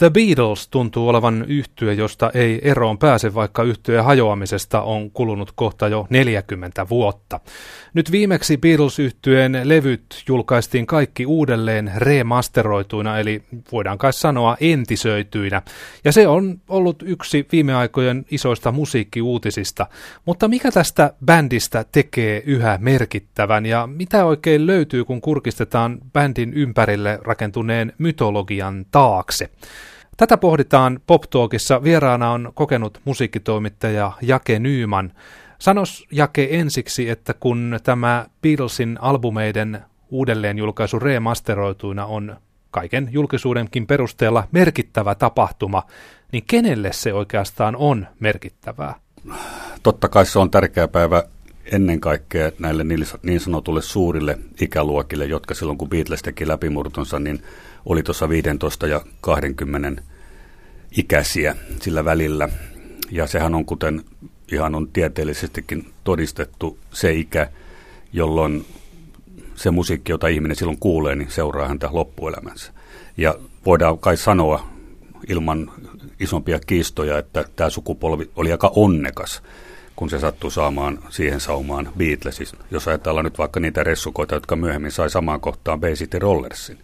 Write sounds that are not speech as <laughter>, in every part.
The Beatles tuntuu olevan yhtye, josta ei eroon pääse, vaikka yhtyeen hajoamisesta on kulunut kohta jo 40 vuotta. Nyt viimeksi Beatles-yhtyeen levyt julkaistiin kaikki uudelleen remasteroituina, eli voidaan kai sanoa entisöityinä. Ja se on ollut yksi viime aikojen isoista musiikkiuutisista. Mutta mikä tästä bändistä tekee yhä merkittävän ja mitä oikein löytyy, kun kurkistetaan bändin ympärille rakentuneen mytologian taakse? Tätä pohditaan Pop Talkissa. Vieraana on kokenut musiikkitoimittaja Jake Nyyman. Sanos Jake ensiksi, että kun tämä Beatlesin albumeiden uudelleenjulkaisu remasteroituina on kaiken julkisuudenkin perusteella merkittävä tapahtuma, niin kenelle se oikeastaan on merkittävää? Totta kai se on tärkeä päivä ennen kaikkea näille niin sanotulle suurille ikäluokille, jotka silloin kun Beatles teki läpimurtonsa, niin oli tuossa 15 ja 20 ikäisiä sillä välillä. Ja sehän on, kuten ihan on tieteellisestikin todistettu, se ikä, jolloin se musiikki, jota ihminen silloin kuulee, niin seuraa häntä loppuelämänsä. Ja voidaan kai sanoa ilman isompia kiistoja, että tämä sukupolvi oli aika onnekas, kun se sattui saamaan siihen saumaan Beatlesis. Jos ajatellaan nyt vaikka niitä ressukoita, jotka myöhemmin sai samaan kohtaan Bay City Rollersin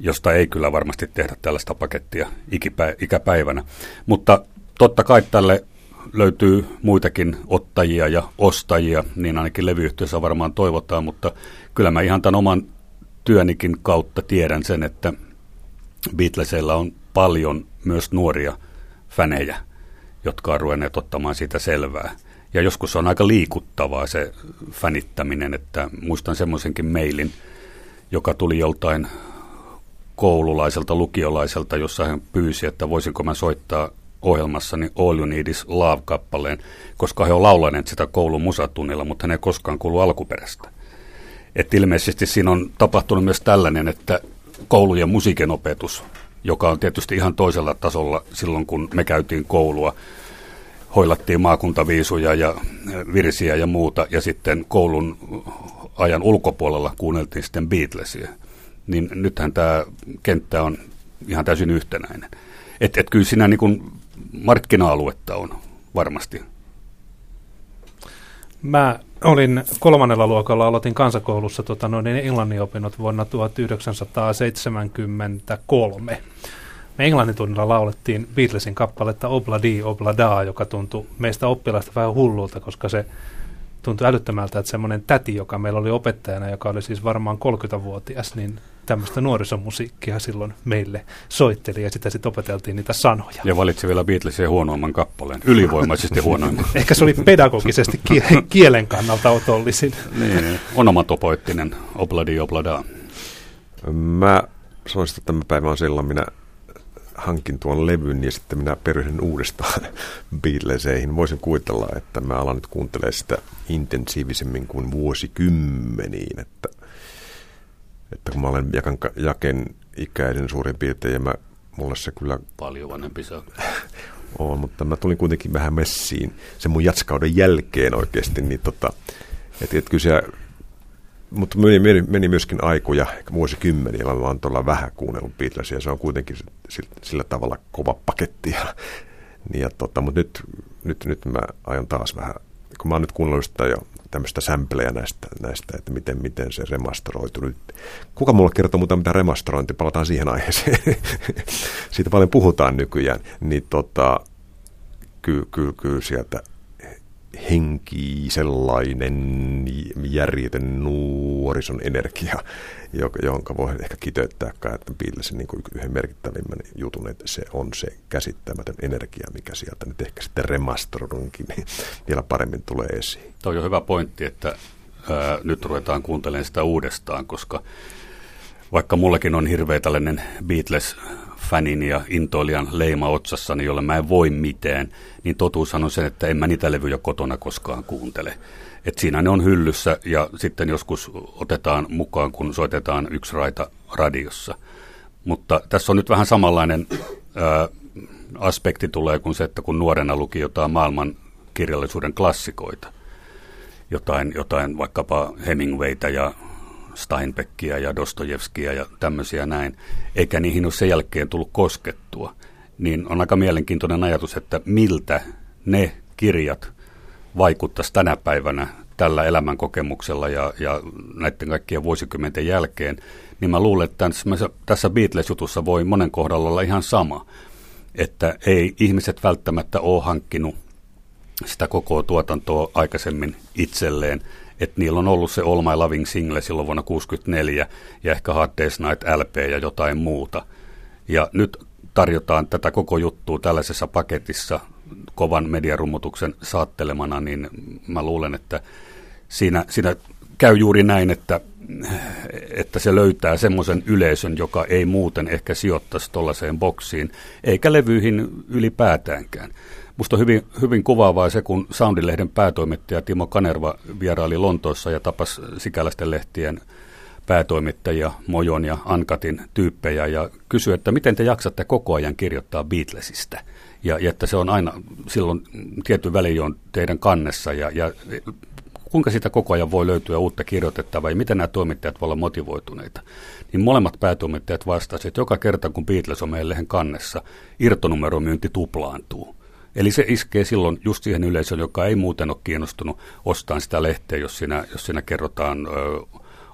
josta ei kyllä varmasti tehdä tällaista pakettia ikipä, ikäpäivänä. Mutta totta kai tälle löytyy muitakin ottajia ja ostajia, niin ainakin levyyhtiössä varmaan toivotaan, mutta kyllä mä ihan tämän oman työnikin kautta tiedän sen, että Beatlesilla on paljon myös nuoria fänejä, jotka on ruvenneet ottamaan siitä selvää. Ja joskus on aika liikuttavaa se fänittäminen, että muistan semmoisenkin mailin, joka tuli joltain koululaiselta, lukiolaiselta, jossa hän pyysi, että voisinko mä soittaa ohjelmassani All You Need Is Love-kappaleen, koska he on laulaneet sitä koulun musatunnilla, mutta hän ei koskaan kuulu alkuperäistä. Et ilmeisesti siinä on tapahtunut myös tällainen, että koulujen musiikin opetus, joka on tietysti ihan toisella tasolla silloin, kun me käytiin koulua, hoilattiin maakuntaviisuja ja virsiä ja muuta, ja sitten koulun ajan ulkopuolella kuunneltiin sitten Beatlesia niin nythän tämä kenttä on ihan täysin yhtenäinen. Että et kyllä siinä niin kuin markkina-aluetta on varmasti. Mä olin kolmannella luokalla, aloitin kansakoulussa tota, noin englannin opinnot vuonna 1973. Me englannin tunnilla laulettiin Beatlesin kappaletta Obladi Oblada, joka tuntui meistä oppilaista vähän hullulta, koska se tuntui älyttömältä, että semmoinen täti, joka meillä oli opettajana, joka oli siis varmaan 30-vuotias, niin tämmöistä nuorisomusiikkia silloin meille soitteli ja sitä sitten opeteltiin niitä sanoja. Ja valitsi vielä Beatlesin huonoimman kappaleen, ylivoimaisesti huonoimman. <laughs> Ehkä se oli pedagogisesti <laughs> kielen kannalta otollisin. niin, onomatopoittinen, obladi oblada. Mä sanoisin, että tämä päivä on silloin, minä hankin tuon levyn ja sitten minä perhyn uudestaan <laughs> Beatleseihin. Voisin kuvitella, että mä alan nyt kuuntelemaan sitä intensiivisemmin kuin vuosikymmeniin, että että kun mä olen jakan, jaken ikäisen suurin piirtein ja mä, mulle se kyllä... <laughs> Paljon vanhempi se <laughs> on. mutta mä tulin kuitenkin vähän messiin sen mun jatskauden jälkeen oikeasti, niin tota, että et kyllä se, mutta meni, meni, meni myöskin aikoja, vuosikymmeniä, oon tuolla vähän kuunnellut Beatlesia, se on kuitenkin sillä, tavalla kova paketti. Ja, niin ja tota, mutta nyt, nyt, nyt mä aion taas vähän, kun mä oon nyt kuunnellut jo tämmöistä sämplejä näistä, näistä, että miten, miten se remasteroitu nyt. Kuka mulle kertoo muuta mitä remasterointi, palataan siihen aiheeseen. <laughs> Siitä paljon puhutaan nykyään, niin tota, kyllä ky, ky sieltä henki sellainen järjetön nuorison energia, jonka voi ehkä kiteyttää että Beatlesin niin kuin yhden merkittävimmän jutun, että se on se käsittämätön energia, mikä sieltä nyt ehkä sitten remasteroidunkin niin vielä paremmin tulee esiin. Tuo on hyvä pointti, että ää, nyt ruvetaan kuuntelemaan sitä uudestaan, koska vaikka mullakin on hirveä tällainen Beatles fanin ja intoilijan leima otsassani, jolle mä en voi mitään, niin totuus on se, että en mä niitä levyjä kotona koskaan kuuntele. Et siinä ne on hyllyssä ja sitten joskus otetaan mukaan, kun soitetaan yksi raita radiossa. Mutta tässä on nyt vähän samanlainen ää, aspekti tulee kuin se, että kun nuorena luki jotain maailman kirjallisuuden klassikoita, jotain, jotain vaikkapa Hemingwaytä ja Steinbeckia ja Dostojevskia ja tämmöisiä näin, eikä niihin ole sen jälkeen tullut koskettua, niin on aika mielenkiintoinen ajatus, että miltä ne kirjat vaikuttaisi tänä päivänä tällä elämänkokemuksella ja, ja näiden kaikkien vuosikymmenten jälkeen, niin mä luulen, että tässä, Beatles-jutussa voi monen kohdalla olla ihan sama, että ei ihmiset välttämättä ole hankkinut sitä koko tuotantoa aikaisemmin itselleen, että niillä on ollut se All My Loving single silloin vuonna 1964 ja ehkä Hard Day's Night LP ja jotain muuta. Ja nyt tarjotaan tätä koko juttua tällaisessa paketissa kovan mediarummutuksen saattelemana, niin mä luulen, että siinä, siinä käy juuri näin, että, että se löytää semmoisen yleisön, joka ei muuten ehkä sijoittaisi tuollaiseen boksiin, eikä levyihin ylipäätäänkään. Musta on hyvin, hyvin kuvaavaa se, kun Soundilehden päätoimittaja Timo Kanerva vieraili Lontoossa ja tapasi sikäläisten lehtien päätoimittajia, Mojon ja Ankatin tyyppejä ja kysyi, että miten te jaksatte koko ajan kirjoittaa Beatlesista. Ja, ja että se on aina silloin tietty väli on teidän kannessa ja, ja kuinka sitä koko ajan voi löytyä uutta kirjoitettavaa ja miten nämä toimittajat voi olla motivoituneita. Niin molemmat päätoimittajat vastasivat, että joka kerta kun Beatles on meidän kannessa, irtonumeromyynti tuplaantuu. Eli se iskee silloin just siihen yleisöön, joka ei muuten ole kiinnostunut ostamaan sitä lehteä, jos siinä, jos siinä kerrotaan ö,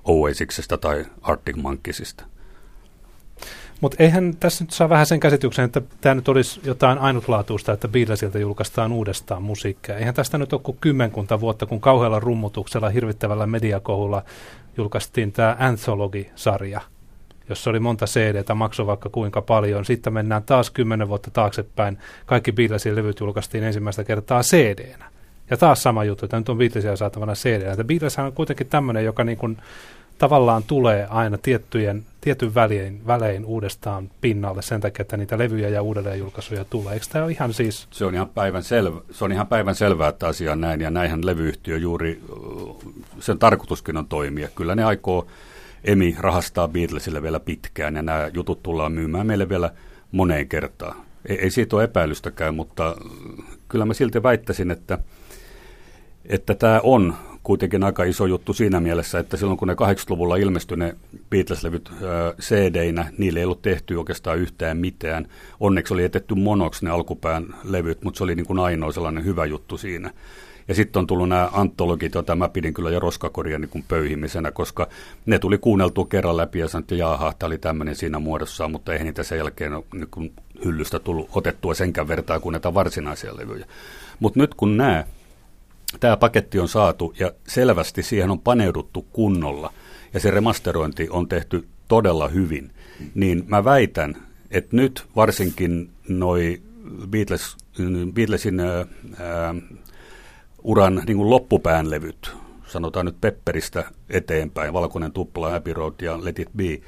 Oasicsesta tai Arctic Monkeysista. Mutta eihän tässä nyt saa vähän sen käsityksen, että tämä nyt olisi jotain ainutlaatuista, että Beatlesilta julkaistaan uudestaan musiikkia. Eihän tästä nyt ole kuin kymmenkunta vuotta, kun kauhealla rummutuksella, hirvittävällä mediakohulla julkaistiin tämä Anthology-sarja, jossa oli monta CDtä, maksoi vaikka kuinka paljon. Sitten mennään taas kymmenen vuotta taaksepäin. Kaikki Beatlesin levyt julkaistiin ensimmäistä kertaa CD-nä. Ja taas sama juttu, että nyt on Beatlesia saatavana CD. Beatles on kuitenkin tämmöinen, joka niin kuin tavallaan tulee aina tiettyjen, tietyn välein, välein uudestaan pinnalle sen takia, että niitä levyjä ja uudelleenjulkaisuja tulee. Eikö tämä ole ihan siis... Se on ihan päivän, selvä, se on ihan päivän selvää, että asia on näin, ja näinhän levyyhtiö juuri, sen tarkoituskin on toimia. Kyllä ne aikoo Emi rahastaa Beatlesille vielä pitkään, ja nämä jutut tullaan myymään meille vielä moneen kertaan. Ei, ei siitä ole epäilystäkään, mutta kyllä mä silti väittäisin, että, että tämä on kuitenkin aika iso juttu siinä mielessä, että silloin kun ne 80-luvulla ilmestyi ne Beatles-levyt CD-inä, niille ei ollut tehty oikeastaan yhtään mitään. Onneksi oli etetty monoksi ne alkupään levyt, mutta se oli niin kuin ainoa sellainen hyvä juttu siinä. Ja sitten on tullut nämä antologit, joita mä pidin kyllä jo roskakoria niin kuin pöyhimisenä, koska ne tuli kuunneltua kerran läpi ja sanottiin, että jaaha, tämä oli tämmöinen siinä muodossa, mutta eihän niitä sen jälkeen ole niin kuin hyllystä tullut otettua senkään vertaa kuin näitä varsinaisia levyjä. Mutta nyt kun nämä tämä paketti on saatu ja selvästi siihen on paneuduttu kunnolla ja se remasterointi on tehty todella hyvin, niin mä väitän, että nyt varsinkin noi Beatles, Beatlesin ää, uran niin kuin loppupään levyt, sanotaan nyt Pepperistä eteenpäin, Valkoinen tupla, Abbey Road ja Let It Be,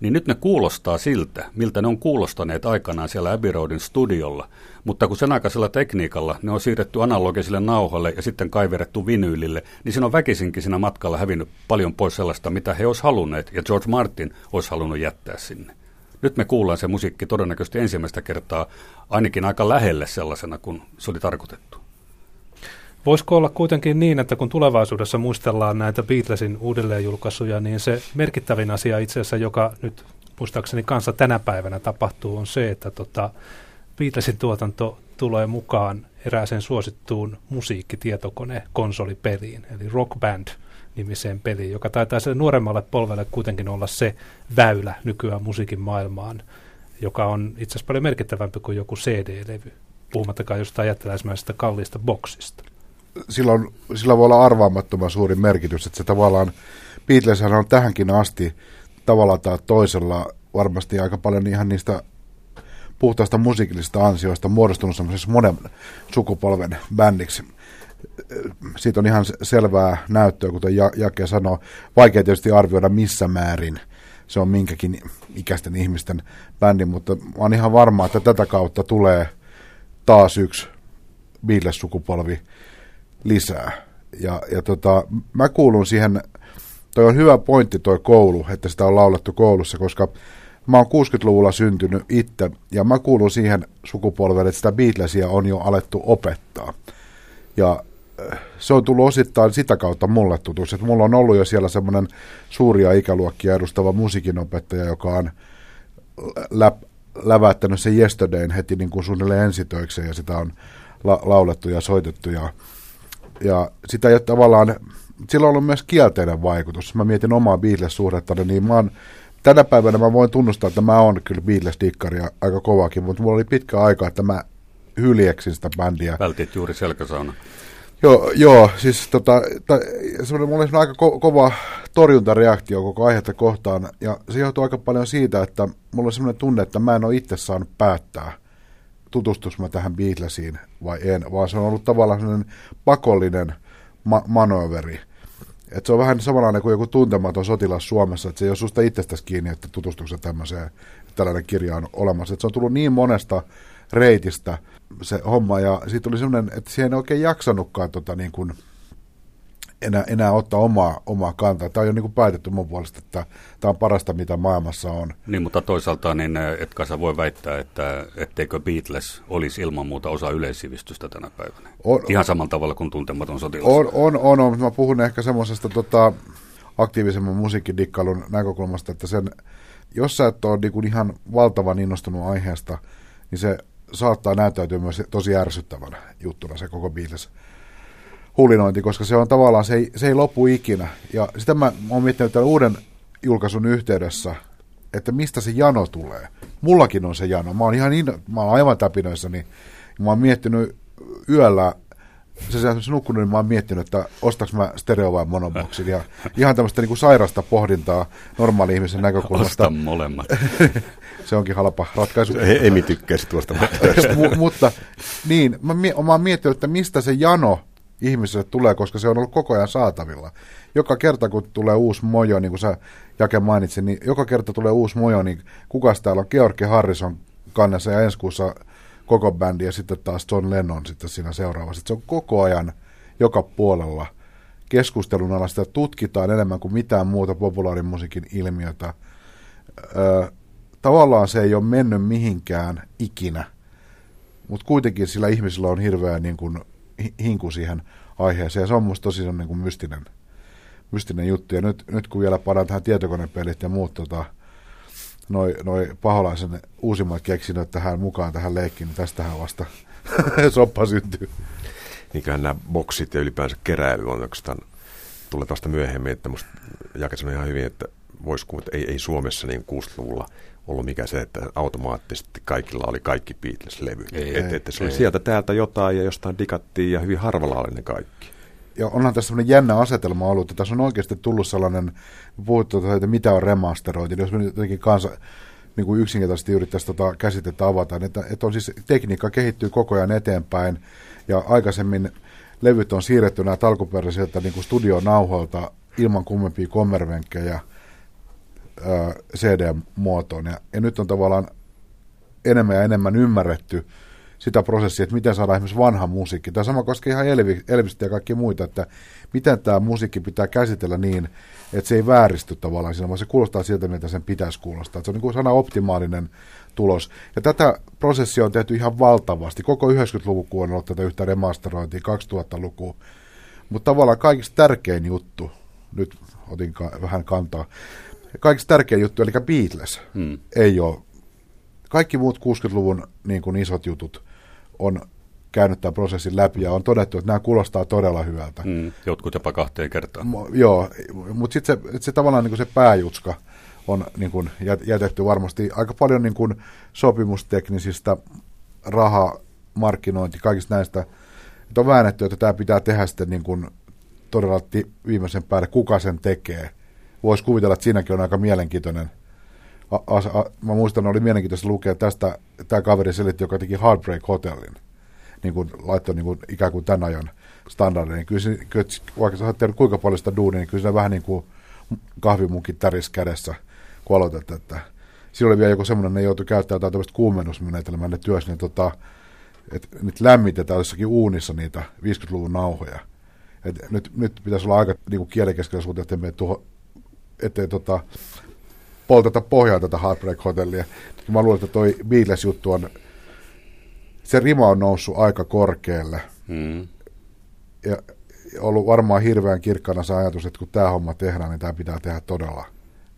niin nyt ne kuulostaa siltä, miltä ne on kuulostaneet aikanaan siellä Abbey Roadin studiolla. Mutta kun sen aikaisella tekniikalla ne on siirretty analogisille nauhoille ja sitten kaiverettu vinyylille, niin siinä on väkisinkin siinä matkalla hävinnyt paljon pois sellaista, mitä he olisivat halunneet ja George Martin olisi halunnut jättää sinne. Nyt me kuullaan se musiikki todennäköisesti ensimmäistä kertaa ainakin aika lähelle sellaisena, kun se oli tarkoitettu. Voisiko olla kuitenkin niin, että kun tulevaisuudessa muistellaan näitä Beatlesin uudelleenjulkaisuja, niin se merkittävin asia itse asiassa, joka nyt muistaakseni kanssa tänä päivänä tapahtuu, on se, että tota, Beatlesin tuotanto tulee mukaan erääseen suosittuun musiikkitietokone-konsolipeliin, eli Rock Band nimiseen peliin, joka taitaa se nuoremmalle polvelle kuitenkin olla se väylä nykyään musiikin maailmaan, joka on itse asiassa paljon merkittävämpi kuin joku CD-levy, puhumattakaan jostain jättiläismäisestä kalliista boksista sillä, on, sillä voi olla arvaamattoman suuri merkitys, että se tavallaan, Beatles on tähänkin asti tavalla tai toisella varmasti aika paljon ihan niistä puhtaista musiikillisista ansioista muodostunut semmoisessa monen sukupolven bändiksi. Siitä on ihan selvää näyttöä, kuten Jake sanoi. Vaikea tietysti arvioida missä määrin se on minkäkin ikäisten ihmisten bändi, mutta on ihan varma, että tätä kautta tulee taas yksi Beatles-sukupolvi lisää. Ja, ja tota, mä kuulun siihen, toi on hyvä pointti toi koulu, että sitä on laulettu koulussa, koska mä oon 60-luvulla syntynyt itse, ja mä kuulun siihen sukupolvelle, että sitä Beatlesia on jo alettu opettaa. Ja se on tullut osittain sitä kautta mulle tutuksi, että mulla on ollut jo siellä semmoinen suuria ikäluokkia edustava musiikinopettaja, joka on lä- läväyttänyt sen Yesterdayn heti niin kuin suunnilleen ensitöikseen ja sitä on la- laulettu ja soitettu ja, ja sitä ei ole tavallaan, sillä on ollut myös kielteinen vaikutus. Mä mietin omaa Beatles-suhdetta, niin mä oon, tänä päivänä mä voin tunnustaa, että mä oon kyllä Beatles-dikkari aika kovakin, mutta mulla oli pitkä aika, että mä hyljeksin sitä bändiä. Vältit juuri selkäsauna. Joo, joo siis tota, ta, semmoinen, mulla oli aika ko- kova torjuntareaktio koko aihetta kohtaan, ja se johtuu aika paljon siitä, että mulla on semmoinen tunne, että mä en ole itse saanut päättää, tutustus mä tähän Beatlesiin vai en, vaan se on ollut tavallaan semmoinen pakollinen ma- manoveri. Et se on vähän samanlainen kuin joku tuntematon sotilas Suomessa, että se ei ole susta itsestäsi kiinni, että tutustukset tämmöiseen, tällainen kirja on olemassa. Et se on tullut niin monesta reitistä se homma, ja siitä tuli semmoinen, että siihen ei oikein jaksanutkaan tota, niin kuin, enää, enää ottaa omaa, omaa kantaa. Tämä on jo niin kuin päätetty mun puolesta, että tämä on parasta, mitä maailmassa on. Niin, mutta toisaalta niin etkä sä voi väittää, että etteikö Beatles olisi ilman muuta osa yleissivistystä tänä päivänä. On, Ihan samalla tavalla kuin tuntematon sotilas. On, on, on, on. Mä puhun ehkä semmoisesta tota, aktiivisemman musiikkidikkailun näkökulmasta, että sen, jos sä et ole niin kuin ihan valtavan innostunut aiheesta, niin se saattaa näyttäytyä myös tosi ärsyttävänä juttuna se koko Beatles hulinointi, koska se on tavallaan, se ei, se ei lopu ikinä. Ja sitä mä, oon miettinyt tämän uuden julkaisun yhteydessä, että mistä se jano tulee. Mullakin on se jano. Mä oon ihan in, mä oon aivan täpinöissäni. Mä oon miettinyt yöllä, se se nukkunut, niin mä oon miettinyt, että ostaks mä stereo vai monoboxin. Ja ihan tämmöistä niin kuin sairasta pohdintaa normaali ihmisen näkökulmasta. Osta molemmat. <laughs> se onkin halpa ratkaisu. Emi tykkäisi tuosta. <laughs> M- mutta niin, mä, mä oon miettinyt, että mistä se jano ihmiselle tulee, koska se on ollut koko ajan saatavilla. Joka kerta, kun tulee uusi mojo, niin kuin sä Jake mainitsin, niin joka kerta tulee uusi mojo, niin kuka täällä on? George Harrison kannessa ja ensi kuussa koko bändi ja sitten taas John Lennon sitten siinä seuraavassa. Se on koko ajan joka puolella keskustelun alla. Sitä tutkitaan enemmän kuin mitään muuta populaarimusiikin ilmiötä. Öö, tavallaan se ei ole mennyt mihinkään ikinä, mutta kuitenkin sillä ihmisillä on hirveä niin kuin, hinku siihen aiheeseen. Se on musta tosi niin kuin mystinen, mystinen juttu. Ja nyt, nyt kun vielä paran tähän tietokonepelit ja muut tota, noi, noi paholaisen uusimmat keksinnöt tähän mukaan tähän leikkiin, niin tästähän vasta <laughs> soppa syntyy. Niinköhän nämä boksit ja ylipäänsä keräily on oikeastaan, tulee vasta myöhemmin, että musta sanoi ihan hyvin, että voisi kuvata, ei, ei Suomessa niin 60-luvulla ollut mikä se, että automaattisesti kaikilla oli kaikki Beatles-levy. Että et se oli ei. sieltä täältä jotain ja jostain dikattiin ja hyvin harvalla oli ne kaikki. Ja onhan tässä sellainen jännä asetelma ollut, että tässä on oikeasti tullut sellainen, puhuttu, että mitä on remasterointi, jos me nyt jotenkin kanssa niin kuin yksinkertaisesti yrittäisi tota käsitettä avata, että, että on siis tekniikka kehittyy koko ajan eteenpäin ja aikaisemmin levyt on siirretty näitä alkuperäisiltä niin studionauhoilta ilman kummempia kommervenkkejä – CD-muotoon. Ja, ja nyt on tavallaan enemmän ja enemmän ymmärretty sitä prosessia, että miten saadaan esimerkiksi vanha musiikki. Tämä sama koskee ihan Elvi, Elvistä ja kaikki muita, että miten tämä musiikki pitää käsitellä niin, että se ei vääristy tavallaan siinä, vaan se kuulostaa siltä, mitä sen pitäisi kuulostaa. Että se on niin kuin sana optimaalinen tulos. Ja tätä prosessia on tehty ihan valtavasti. Koko 90-luvun on ollut tätä yhtä remasterointia, 2000-lukua. Mutta tavallaan kaikista tärkein juttu, nyt otin ka- vähän kantaa, kaikista tärkein juttu, eli Beatles, hmm. ei ole. Kaikki muut 60-luvun niin kuin isot jutut on käynyt tämän prosessin läpi ja on todettu, että nämä kuulostaa todella hyvältä. Hmm. Jotkut jopa kahteen kertaan. Mo, joo, mutta sitten se, se tavallaan niin kuin se pääjutska on niin kuin jätetty varmasti aika paljon niin kuin sopimusteknisistä raha, markkinointi, kaikista näistä. Että on väännetty, että tämä pitää tehdä sitten niin kuin todella viimeisen päälle, kuka sen tekee voisi kuvitella, että siinäkin on aika mielenkiintoinen. A, a, a, mä muistan, oli mielenkiintoista lukea tästä, tämä kaveri selitti, joka teki Heartbreak Hotellin, niin kuin laittoi niin kuin, ikään kuin tämän ajan standardin. Niin kyllä, kyllä vaikka sä oot tehnyt kuinka paljon sitä duunia, niin kyllä se vähän niin kuin kahvimunkin täris kädessä, kun aloitat, että siinä oli vielä joku semmoinen, ne joutui käyttämään jotain tämmöistä kuumennusmenetelmää ne työssä, niin tota, että nyt lämmitetään jossakin uunissa niitä 50-luvun nauhoja. Et nyt, nyt pitäisi olla aika niin kuin kielikeskellä suhteen, että me tuho, ettei tota, polteta pohjaa tätä Heartbreak Hotellia. Mä luulen, että toi Beatles-juttu on, se rima on noussut aika korkealle. Mm. ja ollut varmaan hirveän kirkkana se ajatus, että kun tämä homma tehdään, niin tämä pitää tehdä todella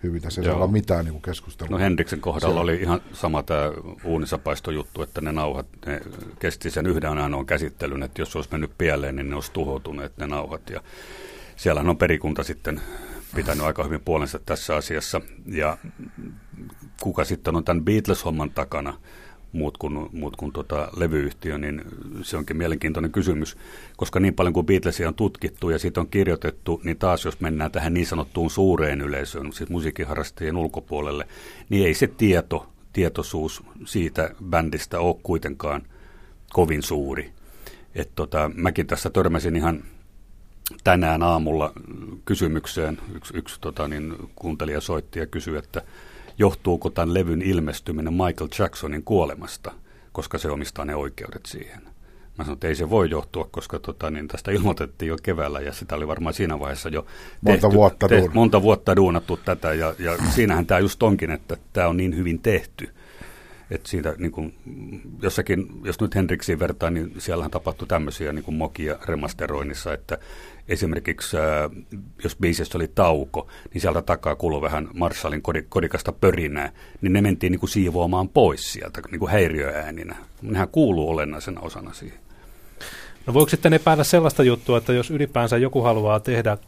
hyvin. Tässä ei saa olla mitään niin keskustelua. No Hendriksen kohdalla se... oli ihan sama tämä uunissa juttu, että ne nauhat ne kesti sen yhden ainoan käsittelyn, että jos olisi mennyt pieleen, niin ne olisi tuhoutuneet ne nauhat. Ja siellähän on perikunta sitten pitänyt aika hyvin puolensa tässä asiassa. Ja kuka sitten on tämän Beatles-homman takana, muut kuin, muut kuin tota levyyhtiö, niin se onkin mielenkiintoinen kysymys, koska niin paljon kuin Beatlesia on tutkittu ja siitä on kirjoitettu, niin taas jos mennään tähän niin sanottuun suureen yleisöön, siis musiikinharrastajien ulkopuolelle, niin ei se tieto, tietoisuus siitä bändistä ole kuitenkaan kovin suuri. Et tota, mäkin tässä törmäsin ihan tänään aamulla kysymykseen, yksi, yksi tota, niin, kuuntelija soitti ja kysyi, että johtuuko tämän levyn ilmestyminen Michael Jacksonin kuolemasta, koska se omistaa ne oikeudet siihen. Mä sanoin, että ei se voi johtua, koska tota, niin tästä ilmoitettiin jo keväällä ja sitä oli varmaan siinä vaiheessa jo monta, tehty, vuotta, te, monta vuotta duunattu tätä ja, ja siinähän tämä just onkin, että tämä on niin hyvin tehty. Että siitä niin kun, jossakin, jos nyt Henriksiin vertaa, niin siellähän tapahtui tämmöisiä niin mokia remasteroinnissa, että esimerkiksi äh, jos biisissä oli tauko, niin sieltä takaa kuului vähän Marshallin kodikasta pörinää, niin ne mentiin niin kuin siivoamaan pois sieltä niin kuin häiriöääninä. Nehän kuuluu olennaisena osana siihen. No voiko sitten epäillä sellaista juttua, että jos ylipäänsä joku haluaa tehdä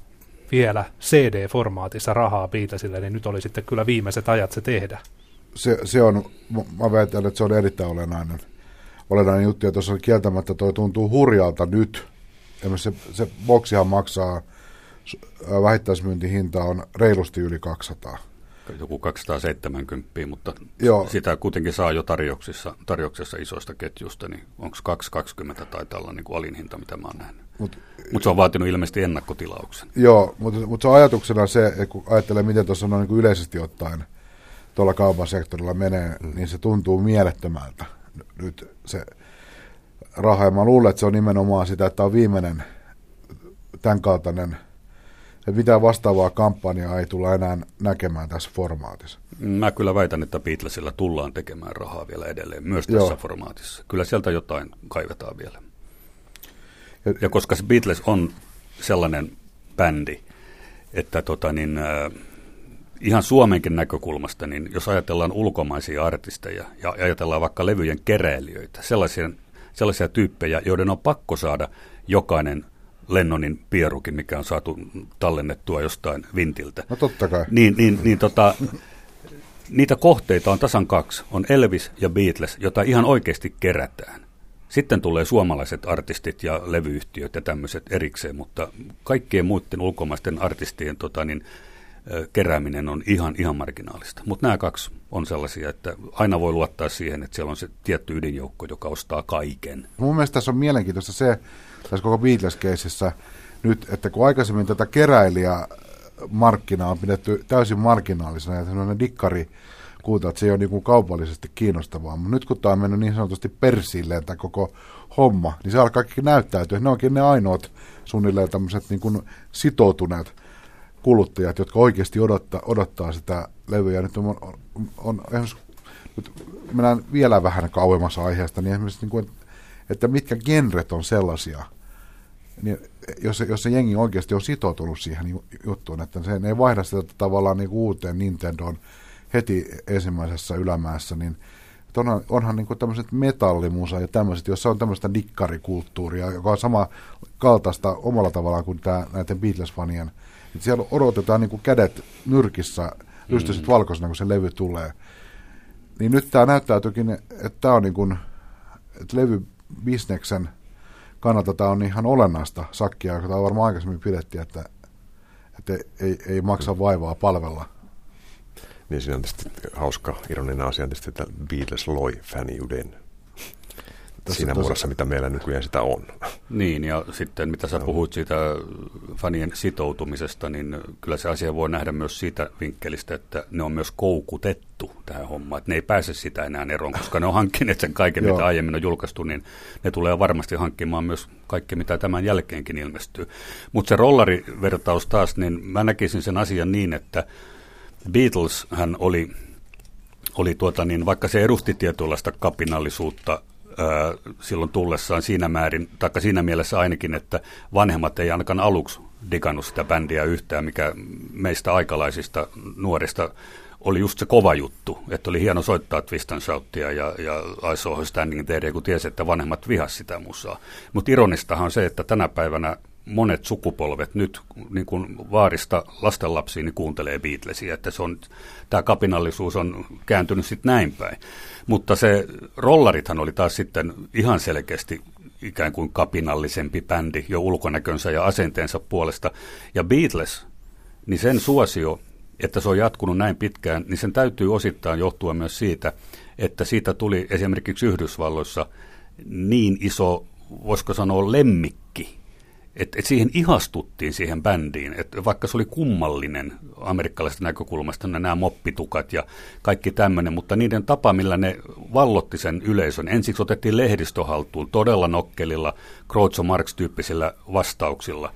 vielä CD-formaatissa rahaa Beatlesille, niin nyt oli sitten kyllä viimeiset ajat se tehdä. Se, se on, mä väitän, että se on erittäin olennainen, olennainen juttu, ja tuossa kieltämättä toi tuntuu hurjalta nyt, se, se boksihan maksaa, vähittäismyyntihinta on reilusti yli 200. Joku 270, mutta Joo. sitä kuitenkin saa jo tarjouksissa, tarjouksessa isoista ketjusta, niin onko 220 taitaa olla niin kuin alin hinta, mitä mä oon nähnyt. Mutta Mut se on vaatinut ilmeisesti ennakkotilauksen. Joo, mutta mut se on ajatuksena se, että kun ajattelee, miten tuossa on niin kuin yleisesti ottaen tuolla kaupan sektorilla menee, mm. niin se tuntuu mielettömältä. Nyt se rahaa. Ja mä luulen, että se on nimenomaan sitä, että on viimeinen tämän kaltainen, että mitään vastaavaa kampanjaa ei tulla enää näkemään tässä formaatissa. Mä kyllä väitän, että Beatlesilla tullaan tekemään rahaa vielä edelleen, myös tässä Joo. formaatissa. Kyllä sieltä jotain kaivetaan vielä. Ja, ja koska se Beatles on sellainen bändi, että tota niin, äh, ihan Suomenkin näkökulmasta, niin jos ajatellaan ulkomaisia artisteja ja ajatellaan vaikka levyjen keräilijöitä, sellaisia sellaisia tyyppejä, joiden on pakko saada jokainen Lennonin pierukin, mikä on saatu tallennettua jostain vintiltä. No totta kai. Niin, niin, niin tota, niitä kohteita on tasan kaksi. On Elvis ja Beatles, jota ihan oikeasti kerätään. Sitten tulee suomalaiset artistit ja levyyhtiöt ja tämmöiset erikseen, mutta kaikkien muiden ulkomaisten artistien tota, niin, kerääminen on ihan, ihan marginaalista. Mutta nämä kaksi on sellaisia, että aina voi luottaa siihen, että siellä on se tietty ydinjoukko, joka ostaa kaiken. Mun mielestä tässä on mielenkiintoista se, tässä koko beatles nyt, että kun aikaisemmin tätä keräilijä markkinaa on pidetty täysin marginaalisena ja sellainen dikkari kuuta, että se ei ole niin kuin kaupallisesti kiinnostavaa. Mutta nyt kun tämä on mennyt niin sanotusti persilleen tämä koko homma, niin se alkaa kaikki näyttäytyä. Ne onkin ne ainoat suunnilleen tämmöiset niin kuin sitoutuneet kuluttajat, jotka oikeasti odottaa, odottaa sitä levyä. Nyt on, on, on nyt mennään vielä vähän kauemmas aiheesta, niin esimerkiksi, niin kuin, että mitkä genret on sellaisia, niin jos, jos se jengi oikeasti on sitoutunut siihen juttuun, että se ei vaihda sitä tavallaan niin uuteen Nintendoon heti ensimmäisessä ylämäessä, niin onhan, onhan niin tämmöiset metallimusa ja tämmöiset, jossa on tämmöistä dikkarikulttuuria, joka on sama kaltaista omalla tavallaan kuin tämä, näiden Beatles-fanien että siellä odotetaan niin kuin kädet nyrkissä, rystyset mm. valkoisena, kun se levy tulee. Niin nyt tämä näyttäytyykin, että tämä on niin kuin, että levybisneksen kannalta tämä on ihan olennaista sakkia, joka tämä varmaan aikaisemmin pidettiin, että, että ei, ei maksa vaivaa palvella. Niin siinä on tietysti hauska, ironinen asia tietysti, että Beatles loi fäniuden tässä siinä tosi... muodossa, mitä meillä nykyään sitä on. Niin, ja sitten mitä sä no. puhuit siitä fanien sitoutumisesta, niin kyllä se asia voi nähdä myös siitä vinkkelistä, että ne on myös koukutettu tähän hommaan, että ne ei pääse sitä enää eroon, koska ne on hankkineet sen kaiken, mitä aiemmin on julkaistu, niin ne tulee varmasti hankkimaan myös kaikki, mitä tämän jälkeenkin ilmestyy. Mutta se rollarivertaus taas, niin mä näkisin sen asian niin, että Beatles hän oli, oli tuota niin, vaikka se edusti tietynlaista kapinallisuutta silloin tullessaan siinä määrin, taikka siinä mielessä ainakin, että vanhemmat ei ainakaan aluksi digannut sitä bändiä yhtään, mikä meistä aikalaisista nuorista oli just se kova juttu, että oli hieno soittaa Twist and Shoutia ja, ja I Saw Standing There, kun tiesi, että vanhemmat vihas sitä musaa. Mutta ironistahan on se, että tänä päivänä monet sukupolvet nyt niin kuin vaarista lastenlapsiin niin kuuntelee Beatlesia, että se on, tämä kapinallisuus on kääntynyt sitten näin päin. Mutta se rollarithan oli taas sitten ihan selkeästi ikään kuin kapinallisempi bändi jo ulkonäkönsä ja asenteensa puolesta. Ja Beatles, niin sen suosio, että se on jatkunut näin pitkään, niin sen täytyy osittain johtua myös siitä, että siitä tuli esimerkiksi Yhdysvalloissa niin iso, voisiko sanoa lemmikki, että et siihen ihastuttiin siihen bändiin, että vaikka se oli kummallinen amerikkalaisesta näkökulmasta, nämä moppitukat ja kaikki tämmöinen, mutta niiden tapa, millä ne vallotti sen yleisön, ensiksi otettiin lehdistöhaltuun todella nokkelilla, Groucho Marx-tyyppisillä vastauksilla,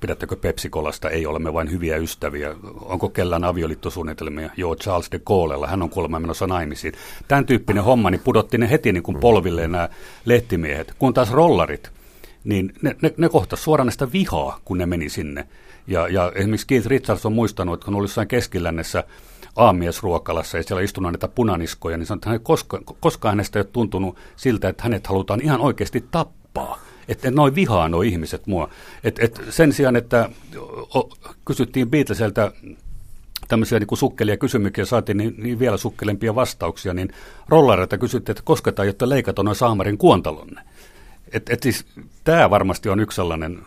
pidättekö Pepsikolasta, ei olemme vain hyviä ystäviä, onko kellään avioliittosuunnitelmia, joo Charles de Gaulella, hän on kuulemma menossa naimisiin. Tämän tyyppinen homma, niin pudotti ne heti niin kuin polvilleen nämä lehtimiehet, kun taas rollarit, niin ne, ne, ne kohtasi suoranaista vihaa, kun ne meni sinne. Ja, ja esimerkiksi Keith Richards on muistanut, että kun oli jossain keskilännessä aamiesruokalassa ja siellä istunut näitä punaniskoja, niin sanoi, että hän koska, koskaan hänestä ei ole tuntunut siltä, että hänet halutaan ihan oikeasti tappaa. Että noin vihaa nuo ihmiset mua. Et, et sen sijaan, että o, kysyttiin Beatleseltä tämmöisiä niin sukkelia kysymyksiä saatiin, niin, niin vielä sukkelempia vastauksia, niin rollareita kysyttiin, että koska tai jotta leikata noin saamarin kuontalonne. Et, et siis, tämä varmasti on yksi sellainen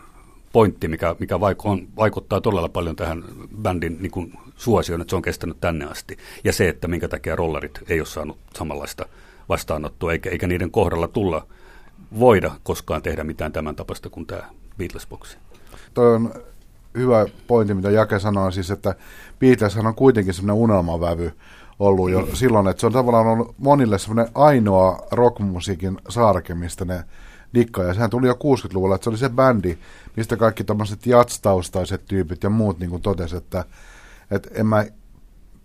pointti, mikä, mikä vaik- on, vaikuttaa todella paljon tähän bändin niin kuin, suosioon, että se on kestänyt tänne asti. Ja se, että minkä takia rollarit ei ole saanut samanlaista vastaanottoa, eikä, eikä niiden kohdalla tulla voida koskaan tehdä mitään tämän tapasta kuin tämä Beatles-boksi. Toi on hyvä pointti, mitä Jake sanoi, siis että Beatles on kuitenkin semmoinen unelmavävy ollut jo mm. silloin, että se on tavallaan ollut monille semmoinen ainoa rockmusiikin saarke, mistä ne dikkaa. Ja sehän tuli jo 60-luvulla, että se oli se bändi, mistä kaikki tämmöiset jatstaustaiset tyypit ja muut niin totesi, että, että en mä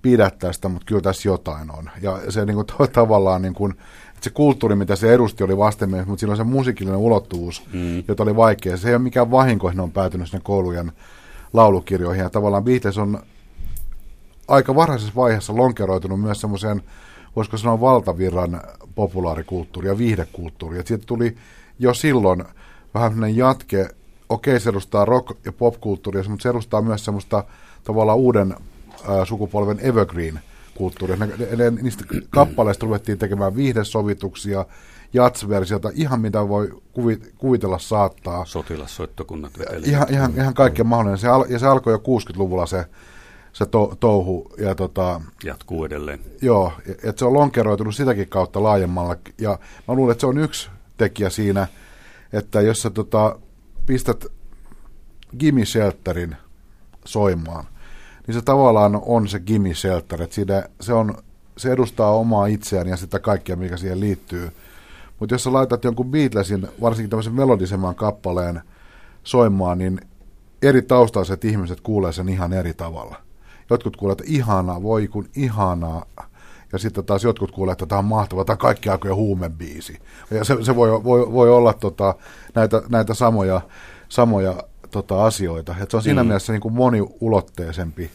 pidä tästä, mutta kyllä tässä jotain on. Ja se niin kuin, <laughs> to, tavallaan, niin kuin, että se kulttuuri, mitä se edusti, oli vastenmielistä, mutta silloin se musiikillinen ulottuvuus, mm. jota oli vaikea. Se ei ole mikään vahinko, että ne on päätynyt sinne koulujen laulukirjoihin. Ja tavallaan Beatles on aika varhaisessa vaiheessa lonkeroitunut myös semmoiseen, voisiko sanoa valtavirran populaarikulttuuri ja viihdekulttuuri. Et siitä tuli jo silloin vähän sellainen jatke, okei se edustaa rock- ja popkulttuuria, mutta se edustaa myös semmoista tavallaan uuden ää, sukupolven evergreen kulttuuria. Ne, ne, ne, niistä kappaleista ruvettiin tekemään viihdesovituksia, jatsversiota, ihan mitä voi kuvitella saattaa. Sotilassoittokunnat. Ihan, ihan, ihan kaikkea mahdollinen. Se al, ja se alkoi jo 60-luvulla se, se to, touhu. Ja tota, Jatkuu edelleen. Joo, että se on lonkeroitunut sitäkin kautta laajemmalla. Ja mä luulen, että se on yksi tekijä siinä, että jos sä tota, pistät Gimme Shelterin soimaan, niin se tavallaan on se Gimme Shelter, että siinä, se, on, se edustaa omaa itseään ja sitä kaikkea, mikä siihen liittyy. Mutta jos sä laitat jonkun Beatlesin, varsinkin tämmöisen melodisemman kappaleen soimaan, niin eri taustaiset ihmiset kuulee sen ihan eri tavalla. Jotkut kuulee, että ihanaa, voi kun ihanaa, ja sitten taas jotkut kuulee, että tämä on mahtava, tämä kaikki aikojen huumebiisi. Ja se, se voi, voi, voi olla tota, näitä, näitä samoja, samoja tota, asioita. Et se on siinä mm. mielessä niin kuin moniulotteisempi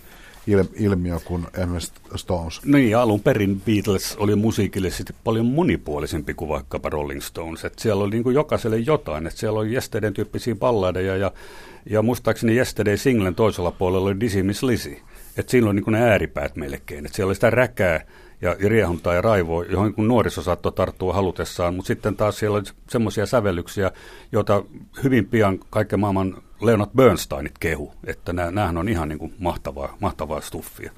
ilmiö kuin esimerkiksi Stones. Niin, alun perin Beatles oli musiikillisesti paljon monipuolisempi kuin vaikkapa Rolling Stones. Et siellä oli niin kuin jokaiselle jotain. Et siellä oli Yesterdayn tyyppisiä balladeja ja, ja muistaakseni Yesterday singlen toisella puolella oli Dizzy Miss Lizzy. Et siinä oli niin kuin ne ääripäät melkein. Et siellä oli sitä räkää ja riehuntaa ja raivoa, johon kun nuoriso saattoi tarttua halutessaan, mutta sitten taas siellä oli semmoisia sävellyksiä, joita hyvin pian kaiken maailman Leonard Bernsteinit kehu, että näähän on ihan niin kuin mahtavaa, mahtavaa stuffia.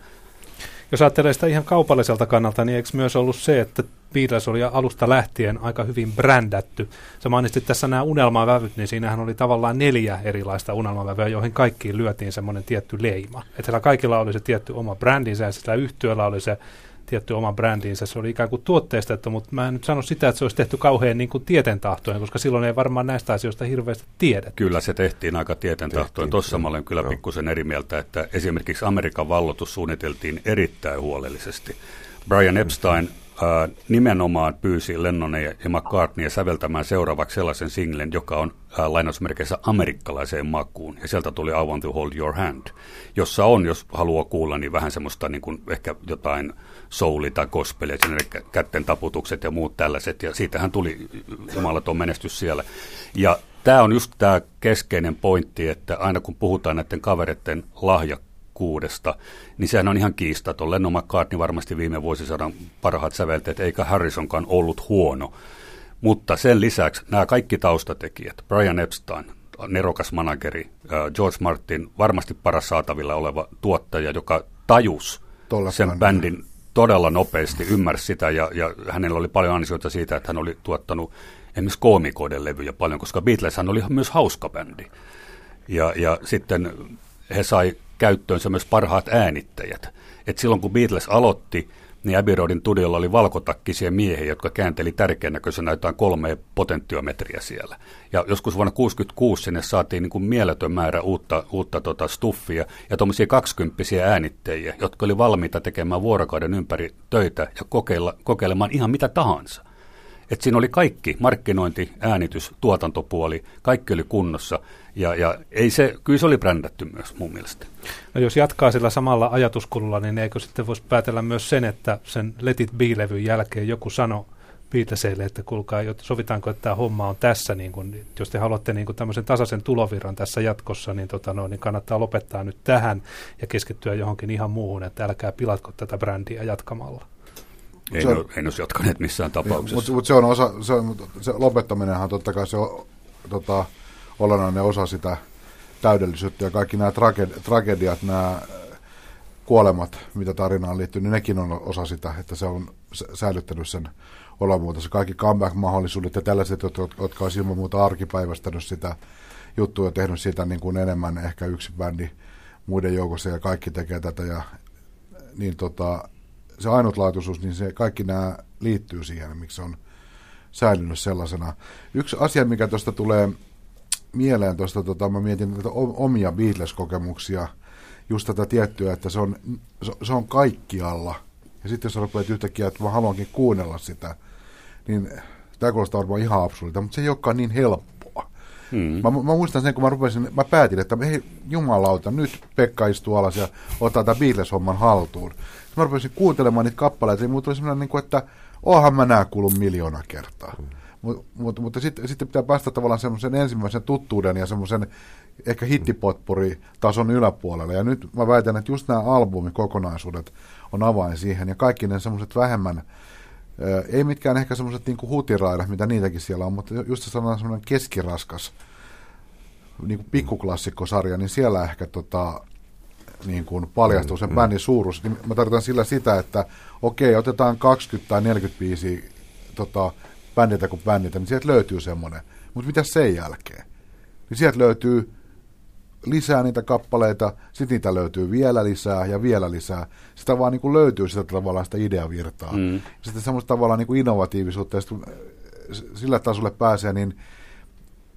Jos ajattelee sitä ihan kaupalliselta kannalta, niin eikö myös ollut se, että Beatles oli alusta lähtien aika hyvin brändätty. Sä mainitsit tässä nämä unelmavävyt, niin siinähän oli tavallaan neljä erilaista unelmavävyä, joihin kaikkiin lyötiin semmoinen tietty leima. Että kaikilla oli se tietty oma brändinsä ja sillä yhtiöllä oli se tietty oma brändiinsä. Se oli ikään kuin tuotteistettu, mutta mä en nyt sano sitä, että se olisi tehty kauhean niin kuin tietentahtojen, koska silloin ei varmaan näistä asioista hirveästi tiedä. Kyllä se tehtiin aika tietentahtojen. Tuossa mä olen kyllä pikkusen eri mieltä, että esimerkiksi Amerikan vallotus suunniteltiin erittäin huolellisesti. Brian Epstein ää, nimenomaan pyysi Lennonia ja McCartneya säveltämään seuraavaksi sellaisen singlen, joka on ää, lainausmerkeissä amerikkalaiseen makuun. Ja sieltä tuli I Want to Hold Your Hand, jossa on, jos haluaa kuulla, niin vähän semmoista niin kuin ehkä jotain souli tai gospelia, sinne kätten taputukset ja muut tällaiset. Ja siitähän tuli jumalaton menestys siellä. Ja tämä on just tämä keskeinen pointti, että aina kun puhutaan näiden kavereiden lahjakkuudesta, niin sehän on ihan kiistaton. Lennon McCartney varmasti viime vuosisadan parhaat sävelteet, eikä Harrisonkaan ollut huono. Mutta sen lisäksi nämä kaikki taustatekijät, Brian Epstein, nerokas manageri, George Martin, varmasti paras saatavilla oleva tuottaja, joka tajus Tolla sen bändin todella nopeasti, ymmärsi sitä ja, ja hänellä oli paljon ansioita siitä, että hän oli tuottanut esimerkiksi koomikoiden levyjä paljon, koska Beatleshan oli myös hauska bändi. Ja, ja sitten he sai käyttöönsä myös parhaat äänittäjät. Et silloin kun Beatles aloitti, niin Abbey Roadin studiolla oli valkotakkisia miehiä, jotka käänteli tärkeän näköisenä jotain kolme potenttiometriä siellä. Ja joskus vuonna 1966 sinne saatiin niin kuin mieletön määrä uutta, uutta tota stuffia ja tuommoisia kaksikymppisiä äänittäjiä, jotka oli valmiita tekemään vuorokauden ympäri töitä ja kokeilla, kokeilemaan ihan mitä tahansa. Et siinä oli kaikki, markkinointi, äänitys, tuotantopuoli, kaikki oli kunnossa. Ja, ja ei se, kyllä se oli brändätty myös mun mielestä. No jos jatkaa sillä samalla ajatuskululla, niin eikö sitten voisi päätellä myös sen, että sen Let It Be-levyn jälkeen joku sanoi Beatlesille, että kuulkaa, sovitaanko, että tämä homma on tässä, niin kun, jos te haluatte niin kun tämmöisen tasaisen tulovirran tässä jatkossa, niin, tota no, niin kannattaa lopettaa nyt tähän ja keskittyä johonkin ihan muuhun, että älkää pilatko tätä brändiä jatkamalla. Ei, se on, ei olisi jatkaneet missään tapauksessa. Mutta mut se on osa, se, on, se lopettaminenhan totta kai se on tota, olennainen osa sitä täydellisyyttä ja kaikki nämä traged, tragediat, nämä kuolemat, mitä tarinaan liittyy, niin nekin on osa sitä, että se on säilyttänyt sen olomuutensa. Kaikki comeback-mahdollisuudet ja tällaiset, jotka, jotka olisi ilman muuta arkipäivästänyt sitä juttua ja tehnyt sitä niin kuin enemmän ehkä yksi bändi muiden joukossa ja kaikki tekee tätä ja niin tota, se ainutlaatuisuus, niin se, kaikki nämä liittyy siihen, miksi se on säilynyt sellaisena. Yksi asia, mikä tuosta tulee mieleen, tuosta, tota, mä mietin näitä omia Beatles-kokemuksia, just tätä tiettyä, että se on, se on kaikkialla. Ja sitten jos rupeat yhtäkkiä, että mä haluankin kuunnella sitä, niin tämä kuulostaa varmaan ihan absurdilta, mutta se ei olekaan niin helppoa. Hmm. Mä, mä, muistan sen, kun mä rupesin, mä päätin, että hei jumalauta, nyt Pekka istuu alas ja ottaa tämän Beatles-homman haltuun mä rupesin kuuntelemaan niitä kappaleita, niin mulla tuli semmoinen, niin kuin, että oonhan mä nää kuullut miljoona kertaa. Mm. Mut, mutta, mutta sitten, sitten pitää päästä tavallaan semmoisen ensimmäisen tuttuuden ja semmoisen ehkä hittipotpuri-tason yläpuolelle. Ja nyt mä väitän, että just nämä albumikokonaisuudet on avain siihen. Ja kaikki ne semmoiset vähemmän, ei mitkään ehkä semmoiset niin hutiraidat, mitä niitäkin siellä on, mutta just se semmoinen keskiraskas niin kuin pikkuklassikkosarja, niin siellä ehkä tota, niin kuin paljastuu sen mm, bändin suuruus, niin mä tarkoitan sillä sitä, että okei, otetaan 20 tai 40 biisiä tota, bändiltä kuin bändiltä, niin sieltä löytyy semmoinen. Mutta mitä sen jälkeen? Niin sieltä löytyy lisää niitä kappaleita, sitten niitä löytyy vielä lisää ja vielä lisää. Sitä vaan niin kuin löytyy sitä tavallaan sitä ideavirtaa. Mm. Sitten semmoista tavallaan niin kuin innovatiivisuutta, ja sitten sillä tasolle pääsee, niin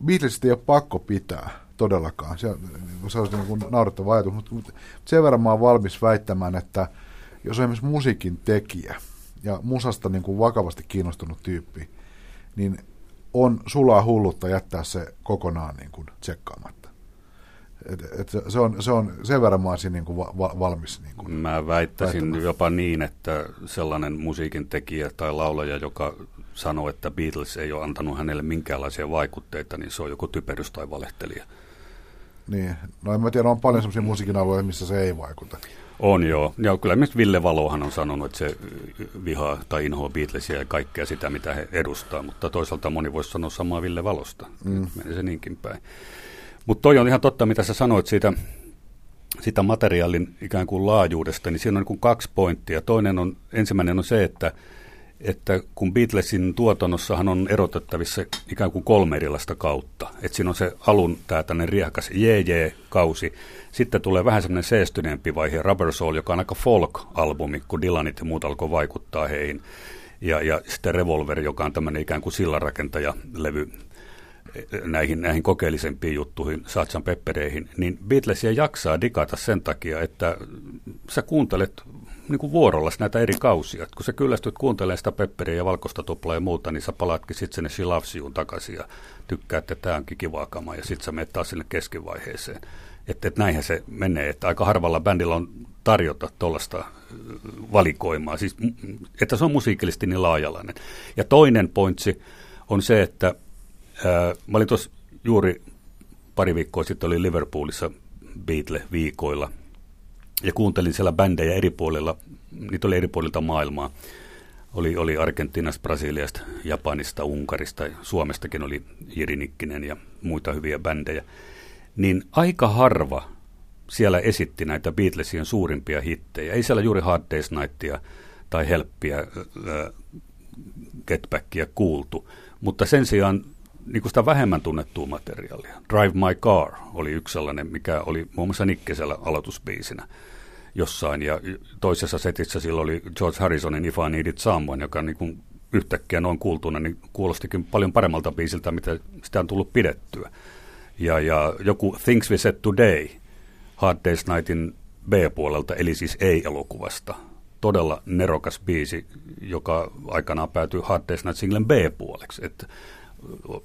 Beatlesista ei ole pakko pitää todellakaan. Se, se olisi niin kuin naurettava ajatus, mutta, mutta sen verran mä olen valmis väittämään, että jos on esimerkiksi musiikin tekijä ja musasta niin kuin vakavasti kiinnostunut tyyppi, niin on sulaa hullutta jättää se kokonaan niin kuin tsekkaamatta. Et, et se, on, se on sen verran mä olisin niin kuin va, va, valmis. Niin kuin mä väittäisin jopa niin, että sellainen musiikin tekijä tai laulaja, joka sanoo, että Beatles ei ole antanut hänelle minkäänlaisia vaikutteita, niin se on joku typerys tai valehtelija. Niin, no en mä tiedä, on paljon sellaisia musiikin alueita, missä se ei vaikuta. On joo, ja kyllä myös Ville Valohan on sanonut, että se vihaa tai inhoa Beatlesia ja kaikkea sitä, mitä he edustaa, mutta toisaalta moni voisi sanoa samaa Ville Valosta, mm. menee se niinkin päin. Mutta toi on ihan totta, mitä sä sanoit siitä, sitä materiaalin ikään kuin laajuudesta, niin siinä on niin kaksi pointtia. Toinen on, ensimmäinen on se, että että kun Beatlesin tuotannossahan on erotettavissa ikään kuin kolme erilaista kautta. Että siinä on se alun tämä tänne riehkas JJ-kausi, sitten tulee vähän semmoinen seestyneempi vaihe Rubber Soul, joka on aika folk-albumi, kun Dylanit ja muut alkoi vaikuttaa heihin. Ja, ja sitten Revolver, joka on tämmöinen ikään kuin sillanrakentaja-levy näihin, näihin kokeellisempiin juttuihin, Satsan peppereihin, niin Beatlesia jaksaa digata sen takia, että sä kuuntelet niin kuin vuorolla näitä eri kausia. Kun sä kyllästyt kuuntelemaan sitä pepperiä ja valkoista tuplaa ja muuta, niin sä palaatkin sitten sinne She Loves Youun takaisin ja tykkää, että tämä onkin kivaa kamaa ja sitten sä menet taas sinne keskivaiheeseen. Että et näinhän se menee, että aika harvalla bändillä on tarjota tuollaista valikoimaa, siis että se on musiikillisesti niin laajalainen. Ja toinen pointsi on se, että mä olin tuossa juuri pari viikkoa sitten oli Liverpoolissa Beatle-viikoilla ja kuuntelin siellä bändejä eri puolilla, niitä oli eri puolilta maailmaa. Oli, oli Argentiinasta, Brasiliasta, Japanista, Unkarista, Suomestakin oli Jiri Nikkinen ja muita hyviä bändejä. Niin aika harva siellä esitti näitä Beatlesien suurimpia hittejä. Ei siellä juuri Hard Day's Nightia tai Helppiä, äh, Getbackia kuultu, mutta sen sijaan niin kuin sitä vähemmän tunnettua materiaalia. Drive My Car oli yksi sellainen, mikä oli muun muassa Nikkesellä aloitusbiisinä jossain. Ja toisessa setissä silloin oli George Harrisonin If I Needed Someone, joka niin kuin yhtäkkiä noin kuultuna niin kuulostikin paljon paremmalta biisiltä, mitä sitä on tullut pidettyä. Ja, ja joku Things We Said Today, Hard Day's Nightin B-puolelta, eli siis ei-elokuvasta. Todella nerokas biisi, joka aikanaan päätyi Hard Day's Night singlen B-puoleksi. Että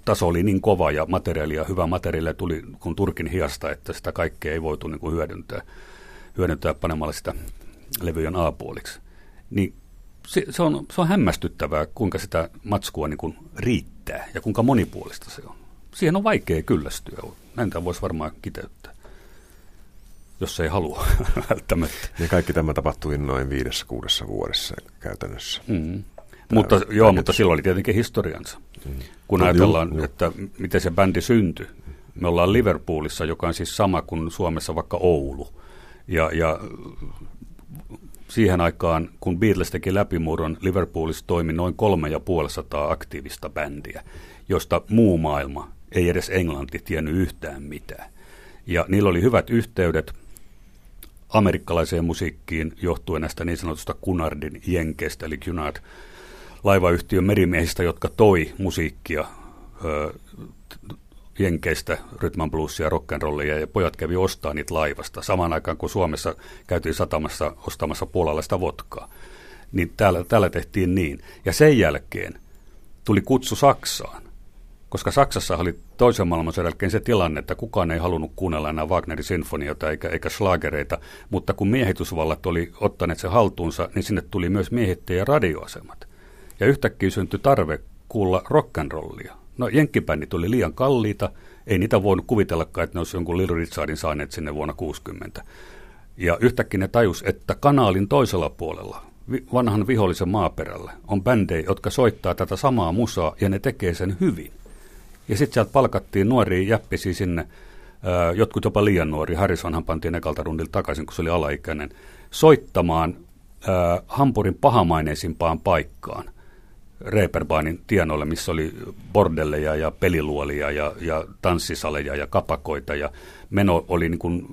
taso oli niin kova ja materiaalia, hyvä materiaalia tuli kun Turkin hiasta, että sitä kaikkea ei voitu niin kuin hyödyntää, hyödyntää panemalla sitä levyjen A-puoliksi. Niin se, se, on, se on hämmästyttävää, kuinka sitä matskua niin kuin riittää ja kuinka monipuolista se on. Siihen on vaikea kyllästyä. Näin tämä voisi varmaan kiteyttää, jos ei halua <laughs> välttämättä. Ja kaikki tämä tapahtui noin viidessä kuudessa vuodessa käytännössä. Mm. Mutta, joo, mutta silloin oli tietenkin historiansa. Mm. Kun no, ajatellaan, joo, että miten se bändi syntyi. Me ollaan Liverpoolissa, joka on siis sama kuin Suomessa vaikka Oulu. Ja, ja siihen aikaan, kun Beatles teki läpimurron, Liverpoolissa toimi noin kolme ja puolisataa aktiivista bändiä, josta muu maailma, ei edes Englanti, tiennyt yhtään mitään. Ja niillä oli hyvät yhteydet amerikkalaiseen musiikkiin johtuen näistä niin sanotusta Cunardin jenkeistä, eli Cunard laivayhtiön merimiehistä, jotka toi musiikkia ö, jenkeistä, rytman bluesia, rock'n'rollia, ja pojat kävi ostaa niitä laivasta, samaan aikaan kun Suomessa käytiin satamassa ostamassa puolalaista votkaa. Niin täällä, täällä tehtiin niin. Ja sen jälkeen tuli kutsu Saksaan, koska Saksassa oli toisen maailmansodan jälkeen se tilanne, että kukaan ei halunnut kuunnella enää Wagnerin sinfoniota eikä, eikä schlagereita, mutta kun miehitysvallat oli ottaneet se haltuunsa, niin sinne tuli myös miehittäjä radioasemat. Ja yhtäkkiä syntyi tarve kuulla rock'n'rollia. No jenkkibändit oli liian kalliita, ei niitä voinut kuvitellakaan, että ne olisi jonkun Little Richardin saaneet sinne vuonna 60. Ja yhtäkkiä ne tajus, että kanaalin toisella puolella, vanhan vihollisen maaperällä, on bändejä, jotka soittaa tätä samaa musaa ja ne tekee sen hyvin. Ja sitten sieltä palkattiin nuoria jäppisiä sinne, jotkut jopa liian nuori, Harrisonhan pantiin ekalta rundilta takaisin, kun se oli alaikäinen, soittamaan Hampurin pahamaineisimpaan paikkaan – Reeperbahnin tienoille, missä oli bordelleja ja peliluolia ja, ja tanssisaleja ja kapakoita ja meno oli niin kuin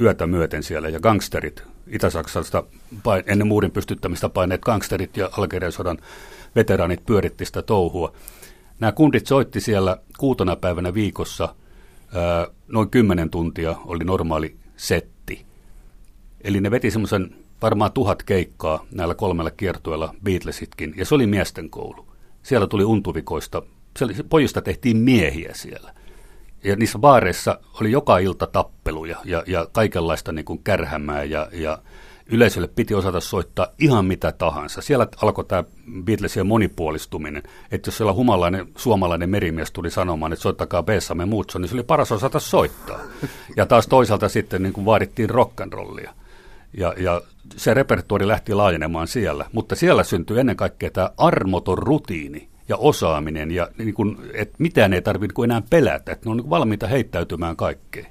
yötä myöten siellä ja gangsterit, Itä-Saksasta ennen muurin pystyttämistä paineet gangsterit ja Algerian sodan veteraanit pyöritti sitä touhua. Nämä kundit soitti siellä kuutona päivänä viikossa, noin kymmenen tuntia oli normaali setti. Eli ne veti semmoisen varmaan tuhat keikkaa näillä kolmella kiertueella Beatlesitkin, ja se oli miesten koulu. Siellä tuli untuvikoista, siellä, pojista tehtiin miehiä siellä. Ja niissä baareissa oli joka ilta tappeluja ja, ja kaikenlaista niin kuin kärhämää ja, ja yleisölle piti osata soittaa ihan mitä tahansa. Siellä alkoi tämä Beatlesien monipuolistuminen, että jos siellä humalainen suomalainen merimies tuli sanomaan, että soittakaa Bessamme Muutso, niin se oli paras osata soittaa. Ja taas toisaalta sitten niin kuin vaadittiin rock'n'rollia. Ja, ja se repertuori lähti laajenemaan siellä, mutta siellä syntyi ennen kaikkea tämä armoton rutiini ja osaaminen, ja niin kuin, että mitään ei tarvitse niin enää pelätä, että ne on niin valmiita heittäytymään kaikkeen.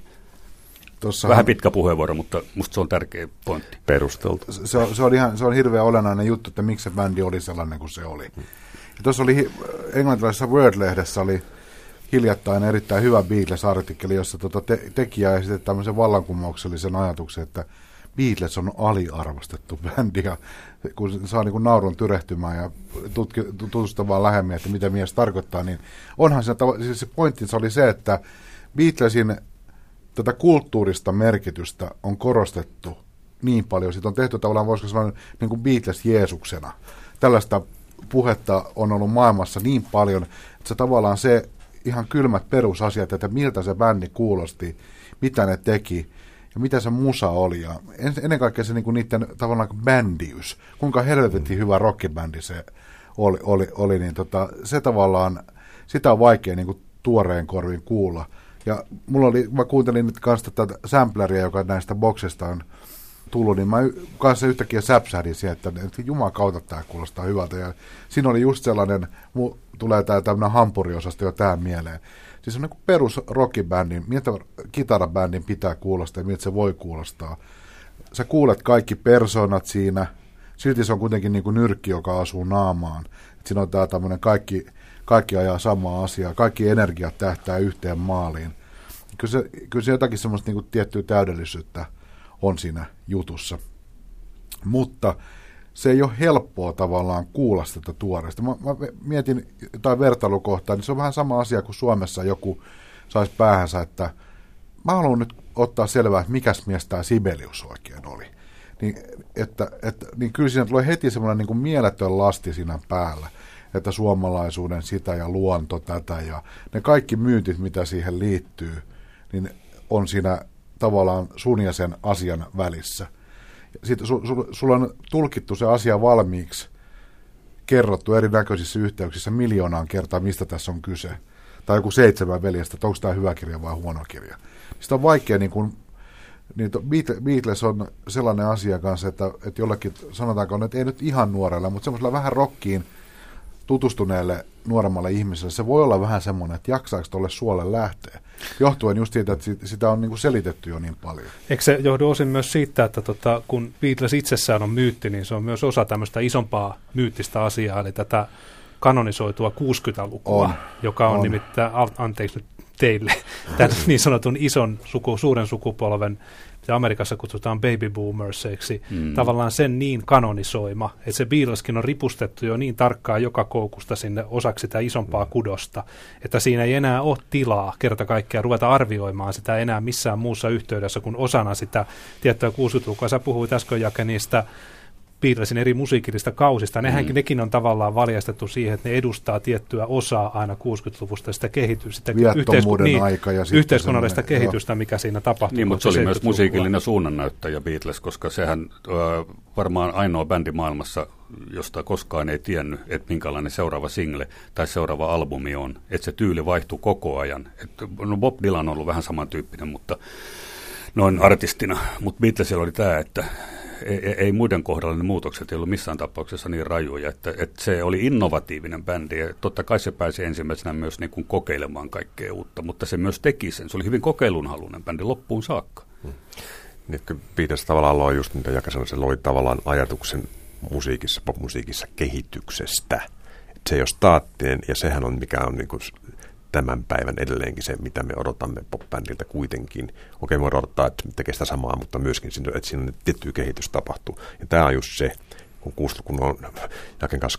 Tossahan, Vähän pitkä puheenvuoro, mutta musta se on tärkeä pointti. Perusteltu. Se on, se on, ihan, se on hirveän olennainen juttu, että miksi se bändi oli sellainen kuin se oli. Ja tuossa oli englantilaisessa Word-lehdessä oli hiljattain erittäin hyvä Beatles-artikkeli, jossa tuota te, tekijä esitti tämmöisen vallankumouksellisen ajatuksen, että – Beatles on aliarvostettu <laughs> bändi ja kun saa niin naurun tyrehtymään ja tutki, tutustumaan lähemmin, että mitä mies tarkoittaa, niin onhan se, siis se pointti oli se, että Beatlesin tätä kulttuurista merkitystä on korostettu niin paljon. Siitä on tehty tavallaan, voisiko sanoa, niin kuin Beatles Jeesuksena. Tällaista puhetta on ollut maailmassa niin paljon, että se tavallaan se ihan kylmät perusasiat, että miltä se bändi kuulosti, mitä ne teki ja mitä se musa oli. Ja ennen kaikkea se niinku niiden tavallaan bändiys, kuinka helvetin mm. hyvä rockibändi se oli, oli, oli niin tota, se tavallaan, sitä on vaikea niinku tuoreen korvin kuulla. Ja mulla oli, mä kuuntelin nyt kanssa tätä sampleria, joka näistä boksista on tullut, niin mä kanssa yhtäkkiä säpsähdin siihen, että, että juman kautta tämä kuulostaa hyvältä. Ja siinä oli just sellainen, mu, tulee tämä tämmöinen hampuriosasto jo tähän mieleen. Siis on niin perus rockibändin, miltä kitarabändin pitää kuulostaa ja miltä se voi kuulostaa. Sä kuulet kaikki persoonat siinä, silti se on kuitenkin niin kuin nyrkki, joka asuu naamaan. Et siinä on tämä tämmöinen kaikki, kaikki ajaa samaa asiaa, kaikki energiat tähtää yhteen maaliin. Kyllä se, kyllä se jotakin semmoista niin kuin tiettyä täydellisyyttä on siinä jutussa. Mutta se ei ole helppoa tavallaan kuulla sitä tuoreesta. Mä, mä mietin jotain vertailukohtaa, niin se on vähän sama asia kuin Suomessa joku saisi päähänsä, että mä haluan nyt ottaa selvää, että mikäs mies tämä Sibelius oikein oli. Niin, että, että, niin kyllä siinä tulee heti semmoinen niin kuin mieletön lasti siinä päällä, että suomalaisuuden sitä ja luonto tätä ja ne kaikki myytit, mitä siihen liittyy, niin on siinä tavallaan sun ja sen asian välissä. Sitten su, su, sulla on tulkittu se asia valmiiksi, kerrottu erinäköisissä yhteyksissä miljoonaan kertaa, mistä tässä on kyse. Tai joku seitsemän veljestä, että onko tämä hyvä kirja vai huono kirja. Sitä on vaikea, niin kuin, niin Beatles on sellainen asia kanssa, että, että jollakin sanotaanko, että ei nyt ihan nuorella, mutta semmoisella vähän rokkiin tutustuneelle nuoremmalle ihmiselle, se voi olla vähän semmoinen, että jaksaako tuolle suolle lähteä. Johtuen just siitä, että sitä on niin kuin selitetty jo niin paljon. Eikö se johdu osin myös siitä, että tota, kun Beatles itsessään on myytti, niin se on myös osa tämmöistä isompaa myyttistä asiaa, eli tätä kanonisoitua 60-lukua, on, joka on, on. nimittäin, anteeksi nyt teille, <laughs> tämän <laughs> niin sanotun ison, suku, suuren sukupolven mitä Amerikassa kutsutaan baby boomersiksi, mm. tavallaan sen niin kanonisoima, että se Beatleskin on ripustettu jo niin tarkkaan joka koukusta sinne osaksi sitä isompaa mm. kudosta, että siinä ei enää ole tilaa kerta kaikkiaan ruveta arvioimaan sitä enää missään muussa yhteydessä kuin osana sitä tiettyä 60-lukua. Sä puhuit äsken Jake niistä Beatlesin eri musiikillista kausista. Nehän, mm. Nekin on tavallaan valjastettu siihen, että ne edustaa tiettyä osaa aina 60-luvusta sitä kehitystä, sitä yhteisku- niin, aika ja yhteiskunnallista kehitystä, jo. mikä siinä tapahtui. Niin, mutta se oli myös musiikillinen suunnannäyttäjä Beatles, koska sehän äh, varmaan ainoa bändi maailmassa, josta koskaan ei tiennyt, että minkälainen seuraava single tai seuraava albumi on. Että se tyyli vaihtuu koko ajan. Et, no Bob Dylan on ollut vähän samantyyppinen, mutta noin artistina. Mutta Beatlesilla oli tämä, että ei, ei muiden kohdalla ne muutokset ei ollut missään tapauksessa niin rajuja, että, että se oli innovatiivinen bändi ja totta kai se pääsi ensimmäisenä myös niin kuin kokeilemaan kaikkea uutta, mutta se myös teki sen. Se oli hyvin kokeilunhaluinen bändi loppuun saakka. Hmm. Niin, Beatles tavallaan loi just, mitä Jaka sanoi, se loi tavallaan ajatuksen musiikissa, popmusiikissa kehityksestä. Se ole staattinen, ja sehän on mikä on niin kuin tämän päivän edelleenkin se, mitä me odotamme popbändiltä kuitenkin. Okei, me odottaa, että tekee sitä samaa, mutta myöskin, että siinä tiettyä kehitys tapahtuu. Ja tämä on just se, kun, kun on Jaken kanssa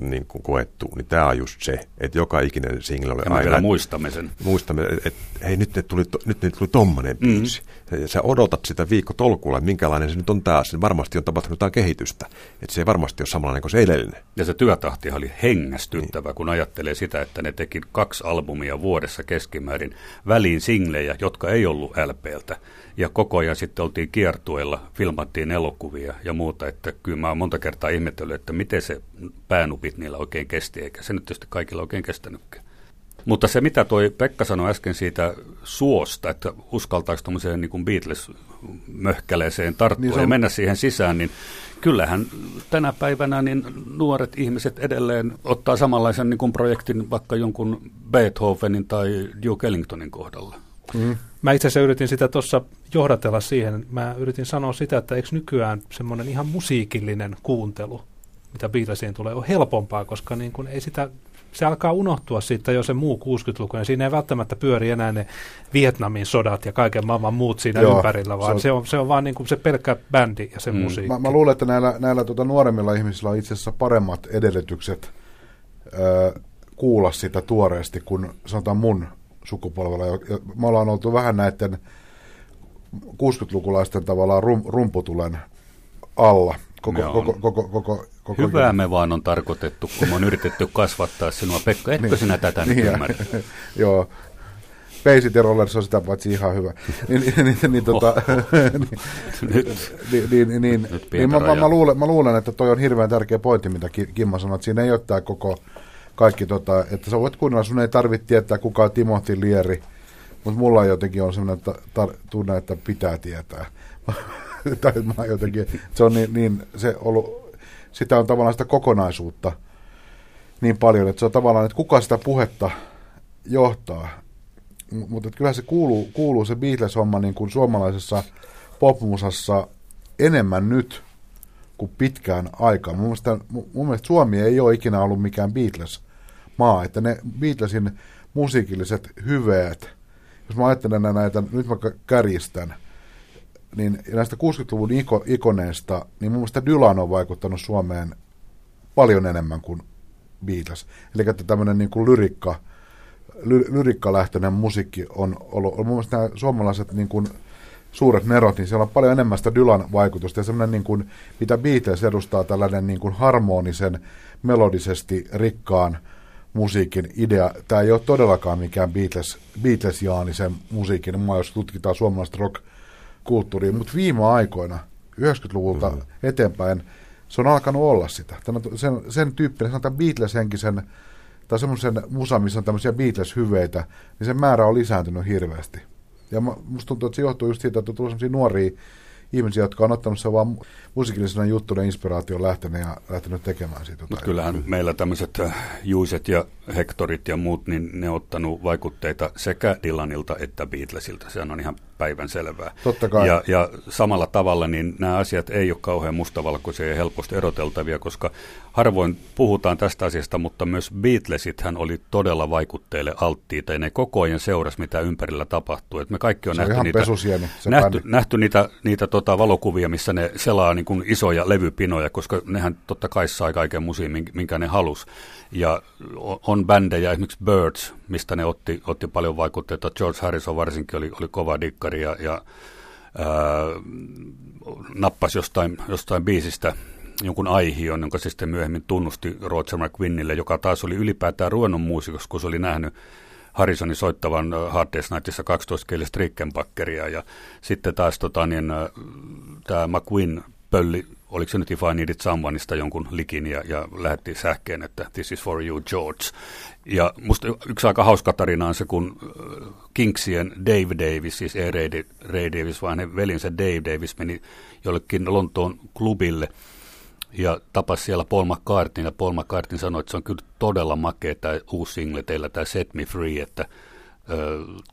niin kuin koettu, niin tämä on just se, että joka ikinen single oli ja aina... vielä muistamme sen. Muistamme, että et, hei, nyt ne tuli, nyt ne tuli tommonen mm. biisi. Mm. Sä odotat sitä viikko tolkulla, että minkälainen se nyt on taas. Niin varmasti on tapahtunut jotain kehitystä. Että se ei varmasti ole samanlainen kuin se edellinen. Ja se työtahti oli hengästyttävä, niin. kun ajattelee sitä, että ne teki kaksi albumia vuodessa keskimäärin väliin singlejä, jotka ei ollut LPltä ja koko ajan sitten oltiin kiertueella, filmattiin elokuvia ja muuta, että kyllä mä oon monta kertaa ihmetellyt, että miten se päänupit niillä oikein kesti, eikä se nyt tietysti kaikilla oikein kestänytkään. Mutta se, mitä toi Pekka sanoi äsken siitä suosta, että uskaltaisi tuommoiseen niin Beatles-möhkäleeseen tarttua niin on... ja mennä siihen sisään, niin kyllähän tänä päivänä niin nuoret ihmiset edelleen ottaa samanlaisen niin kuin projektin vaikka jonkun Beethovenin tai Duke Ellingtonin kohdalla. Mm. Mä itse asiassa yritin sitä tuossa johdatella siihen. Mä yritin sanoa sitä, että eikö nykyään semmoinen ihan musiikillinen kuuntelu, mitä Beatlesiin tulee, on helpompaa, koska niin kun ei sitä, se alkaa unohtua siitä jo se muu 60-luku, ja siinä ei välttämättä pyöri enää ne Vietnamin sodat ja kaiken maailman muut siinä Joo, ympärillä, vaan se on, se on, se on vaan niin kuin se pelkkä bändi ja se mm. musiikki. Mä, mä luulen, että näillä, näillä tuota nuoremmilla ihmisillä on itse asiassa paremmat edellytykset ö, kuulla sitä tuoreesti kuin sanotaan mun sukupolvella. Ja me ollaan oltu vähän näiden 60-lukulaisten tavallaan rum, rumputulen alla. Koko, on. koko, koko, koko, koko, Hyvää me vaan on tarkoitettu, kun me on yritetty kasvattaa sinua. Pekka, etkö sinä tätä nyt Niin, ymmärrä? <laughs> Joo. Peisit ja Rollers on sitä paitsi ihan hyvä. <laughs> Niin, niin, niin, niin, tota, <laughs> niin, niin, niin, niin mä, mä, rajaa. mä, luulen, mä luulen, että toi on hirveän tärkeä pointti, mitä Ki- Kimmo sanoi, että siinä ei ole tämä koko kaikki, tota, että sä voit kuunnella, sun ei tarvitse tietää, kuka on Timothy Lieri, mutta mulla jotenkin on sellainen ta- tar- tunne, että pitää tietää. <laughs> tai mä jotenkin, se on niin, niin se ollut, sitä on tavallaan sitä kokonaisuutta niin paljon, että se on tavallaan, että kuka sitä puhetta johtaa. Mutta kyllä se kuuluu, kuuluu se Beatles-homma niin kuin suomalaisessa popmusassa enemmän nyt kuin pitkään aikaan. Mun mun mielestä Suomi ei ole ikinä ollut mikään Beatles-maa, että ne Beatlesin musiikilliset hyveet, jos mä ajattelen näitä, nyt mä kä- kärjistän, niin näistä 60-luvun iko, ikoneista, niin mun mielestä Dylan on vaikuttanut Suomeen paljon enemmän kuin Beatles. Eli että tämmöinen niin kuin lyrikka, ly, lyrikkalähtöinen musiikki on ollut, on mun mielestä nämä suomalaiset niin kuin suuret nerot, niin siellä on paljon enemmän sitä Dylan vaikutusta ja semmoinen niin kuin, mitä Beatles edustaa tällainen niin kuin harmonisen, melodisesti rikkaan musiikin idea. Tämä ei ole todellakaan mikään Beatles, Beatlesiaanisen musiikin maa, jos tutkitaan suomalaista rock-kulttuuria, mutta viime aikoina, 90-luvulta mm. eteenpäin, se on alkanut olla sitä. Tämä on sen, sen tyyppinen, sanotaan Beatles-henkisen, tai semmoisen musa, missä on tämmöisiä Beatles-hyveitä, niin sen määrä on lisääntynyt hirveästi. Ja musta tuntuu, että se johtuu just siitä, että on tullut semmoisia nuoria ihmisiä, jotka on ottanut sen vaan musiikillisena juttuna inspiraation lähtenyt ja lähtenyt tekemään siitä Mutta kyllähän meillä tämmöiset äh, Juiset ja Hektorit ja muut, niin ne on ottanut vaikutteita sekä Dylanilta että Beatlesilta. Sehän on ihan päivän selvää. Totta kai. Ja, ja samalla tavalla niin nämä asiat ei ole kauhean mustavalkoisia ja helposti eroteltavia, koska harvoin puhutaan tästä asiasta, mutta myös Beatlesithän oli todella vaikutteille alttiita ja ne koko ajan seurasi, mitä ympärillä tapahtuu. Et me kaikki on Se on nähty ihan niitä, pesusieni, nähty, bändi. nähty niitä, niitä tota valokuvia, missä ne selaa niin kuin isoja levypinoja, koska nehän totta kai sai kaiken musiin, minkä- ne halus. Ja on bändejä, esimerkiksi Birds, mistä ne otti, otti paljon vaikutteita. George Harrison varsinkin oli, oli kova dikkari ja, ja ää, nappasi jostain, jostain biisistä jonkun aihion, jonka se sitten myöhemmin tunnusti Roger McQuinnille, joka taas oli ylipäätään ruvennut muusikoksi, kun se oli nähnyt Harrisonin soittavan Hard Day's Nightissa 12-kielistä Rickenbackeria ja sitten taas tota, niin, tämä McQueen pölli, oliko se nyt If I Needed Someoneista jonkun likin ja, ja lähetti sähkeen, että This is for you George. Ja musta yksi aika hauska tarina on se, kun äh, Kinksien Dave Davis, siis ei Ray, Ray Davis, vaan hänen velinsä Dave Davis meni jollekin Lontoon klubille ja tapasi siellä Paul McCartneyn, ja Paul McCartney sanoi, että se on kyllä todella makea tämä uusi single teillä, tämä Set Me Free, että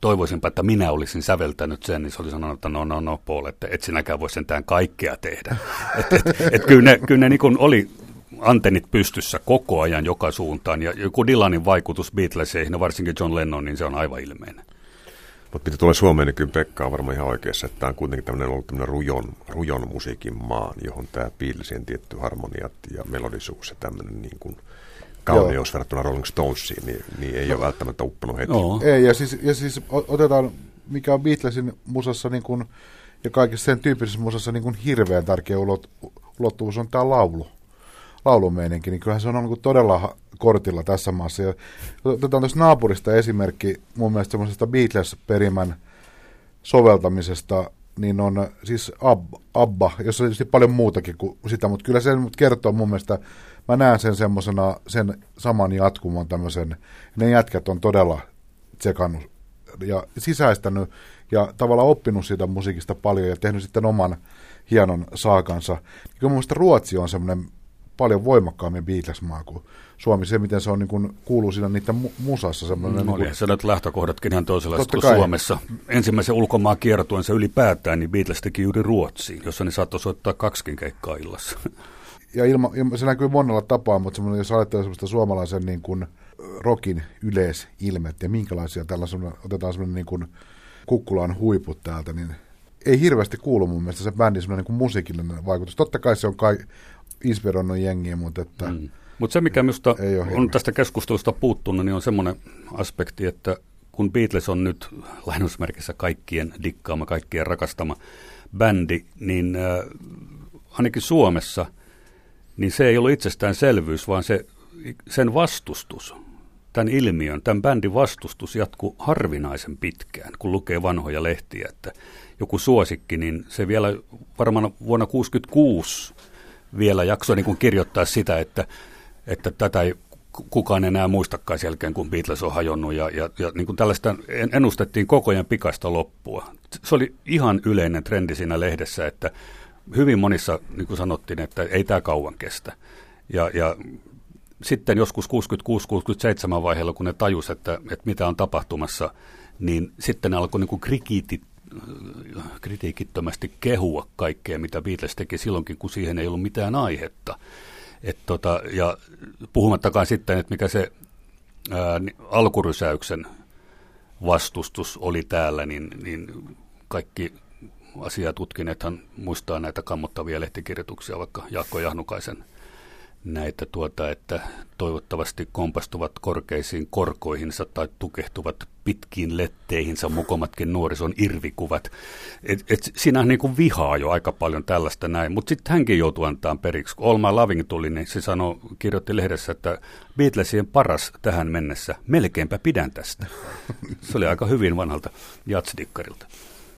toivoisinpa, että minä olisin säveltänyt sen, niin se oli sanonut, että no, no, no, Paul, että et sinäkään voi sentään kaikkea tehdä. <laughs> et, et, et, kyllä ne, kyllä ne niin oli antennit pystyssä koko ajan joka suuntaan, ja joku Dylanin vaikutus Beatleseihin, ja varsinkin John Lennon, niin se on aivan ilmeinen. Mutta mitä tulee Suomeen, niin kyllä Pekka on varmaan ihan oikeassa, että tämä on kuitenkin tämmöinen ollut tämmöinen rujon, rujon musiikin maa, johon tämä Beatlesien tietty harmoniat ja melodisuus ja tämmöinen niin kuin kauneus verrattuna Rolling Stonesiin, niin, niin ei ole välttämättä uppunut heti. Joo. Ei, ja siis, ja siis otetaan, mikä on Beatlesin musassa niin kuin, ja kaikissa sen tyyppisessä musassa niin kuin hirveän tärkeä ulot, ulottuvuus on tämä laulu. Laulumeininki, niin kyllähän se on niin kuin todella kortilla tässä maassa. Ja otetaan tuosta naapurista esimerkki mun mielestä semmoisesta Beatles-perimän soveltamisesta, niin on siis Abba, Abba, jossa on tietysti paljon muutakin kuin sitä, mutta kyllä se kertoo mun mielestä, mä näen sen semmoisena, sen saman jatkumon tämmöisen, ne jätkät on todella tsekannut ja sisäistänyt ja tavallaan oppinut siitä musiikista paljon ja tehnyt sitten oman hienon saakansa. Niin kyllä mun mielestä Ruotsi on semmoinen paljon voimakkaammin Beatles-maa kuin Suomi. Se, miten se on, niin kuin, kuuluu siinä niiden mu- musassa. Semmoinen, No niin oli se nyt lähtökohdatkin ihan toisenlaiset kuin kai. Suomessa. Ensimmäisen ulkomaan kiertuensa ylipäätään, niin Beatles teki juuri Ruotsiin, jossa ne saattoi soittaa kaksikin keikkaa illassa. Ja ilma, ilma, se näkyy monella tapaa, mutta semmoinen, jos ajattelee semmoista suomalaisen niin kuin, rokin yleisilmet ja minkälaisia tällä semmoinen, otetaan semmoinen niin kuin kukkulan huiput täältä, niin ei hirveästi kuulu mun mielestä se bändin semmoinen niin kuin musiikillinen vaikutus. Totta kai se on kai inspiroinut jengiä, mutta että mm. Mutta se, mikä minusta on hirveä. tästä keskustelusta puuttunut, niin on semmoinen aspekti, että kun Beatles on nyt lainausmerkissä kaikkien dikkaama, kaikkien rakastama bändi, niin äh, ainakin Suomessa, niin se ei ollut itsestäänselvyys, vaan se, sen vastustus, tämän ilmiön, tämän bändin vastustus jatkuu harvinaisen pitkään, kun lukee vanhoja lehtiä, että joku suosikki, niin se vielä varmaan vuonna 1966 vielä jaksoi niin kuin kirjoittaa sitä, että, että tätä ei kukaan enää muistakaan sen jälkeen, kun Beatles on hajonnut ja, ja, ja niin kuin tällaista ennustettiin koko ajan pikaista loppua. Se oli ihan yleinen trendi siinä lehdessä, että hyvin monissa, niin kuin sanottiin, että ei tämä kauan kestä. Ja, ja sitten joskus 66-67 vaiheella, kun ne tajus, että, että mitä on tapahtumassa, niin sitten ne alkoi niin kritiikit, kritiikittömästi kehua kaikkea, mitä Beatles teki silloinkin, kun siihen ei ollut mitään aihetta. Et tota, ja puhumattakaan sitten, että mikä se ää, alkurysäyksen vastustus oli täällä, niin, niin kaikki asiaa tutkineethan muistaa näitä kammottavia lehtikirjoituksia, vaikka Jaakko Jahnukaisen – näitä, tuota, että toivottavasti kompastuvat korkeisiin korkoihinsa tai tukehtuvat pitkiin letteihinsä mukomatkin nuorison irvikuvat. Et, et siinä niin kuin vihaa jo aika paljon tällaista näin, mutta sitten hänkin joutuu antaa periksi. Kun All My Loving tuli, niin se sanoi, kirjoitti lehdessä, että Beatlesien paras tähän mennessä, melkeinpä pidän tästä. Se oli aika hyvin vanhalta jatsdikkarilta.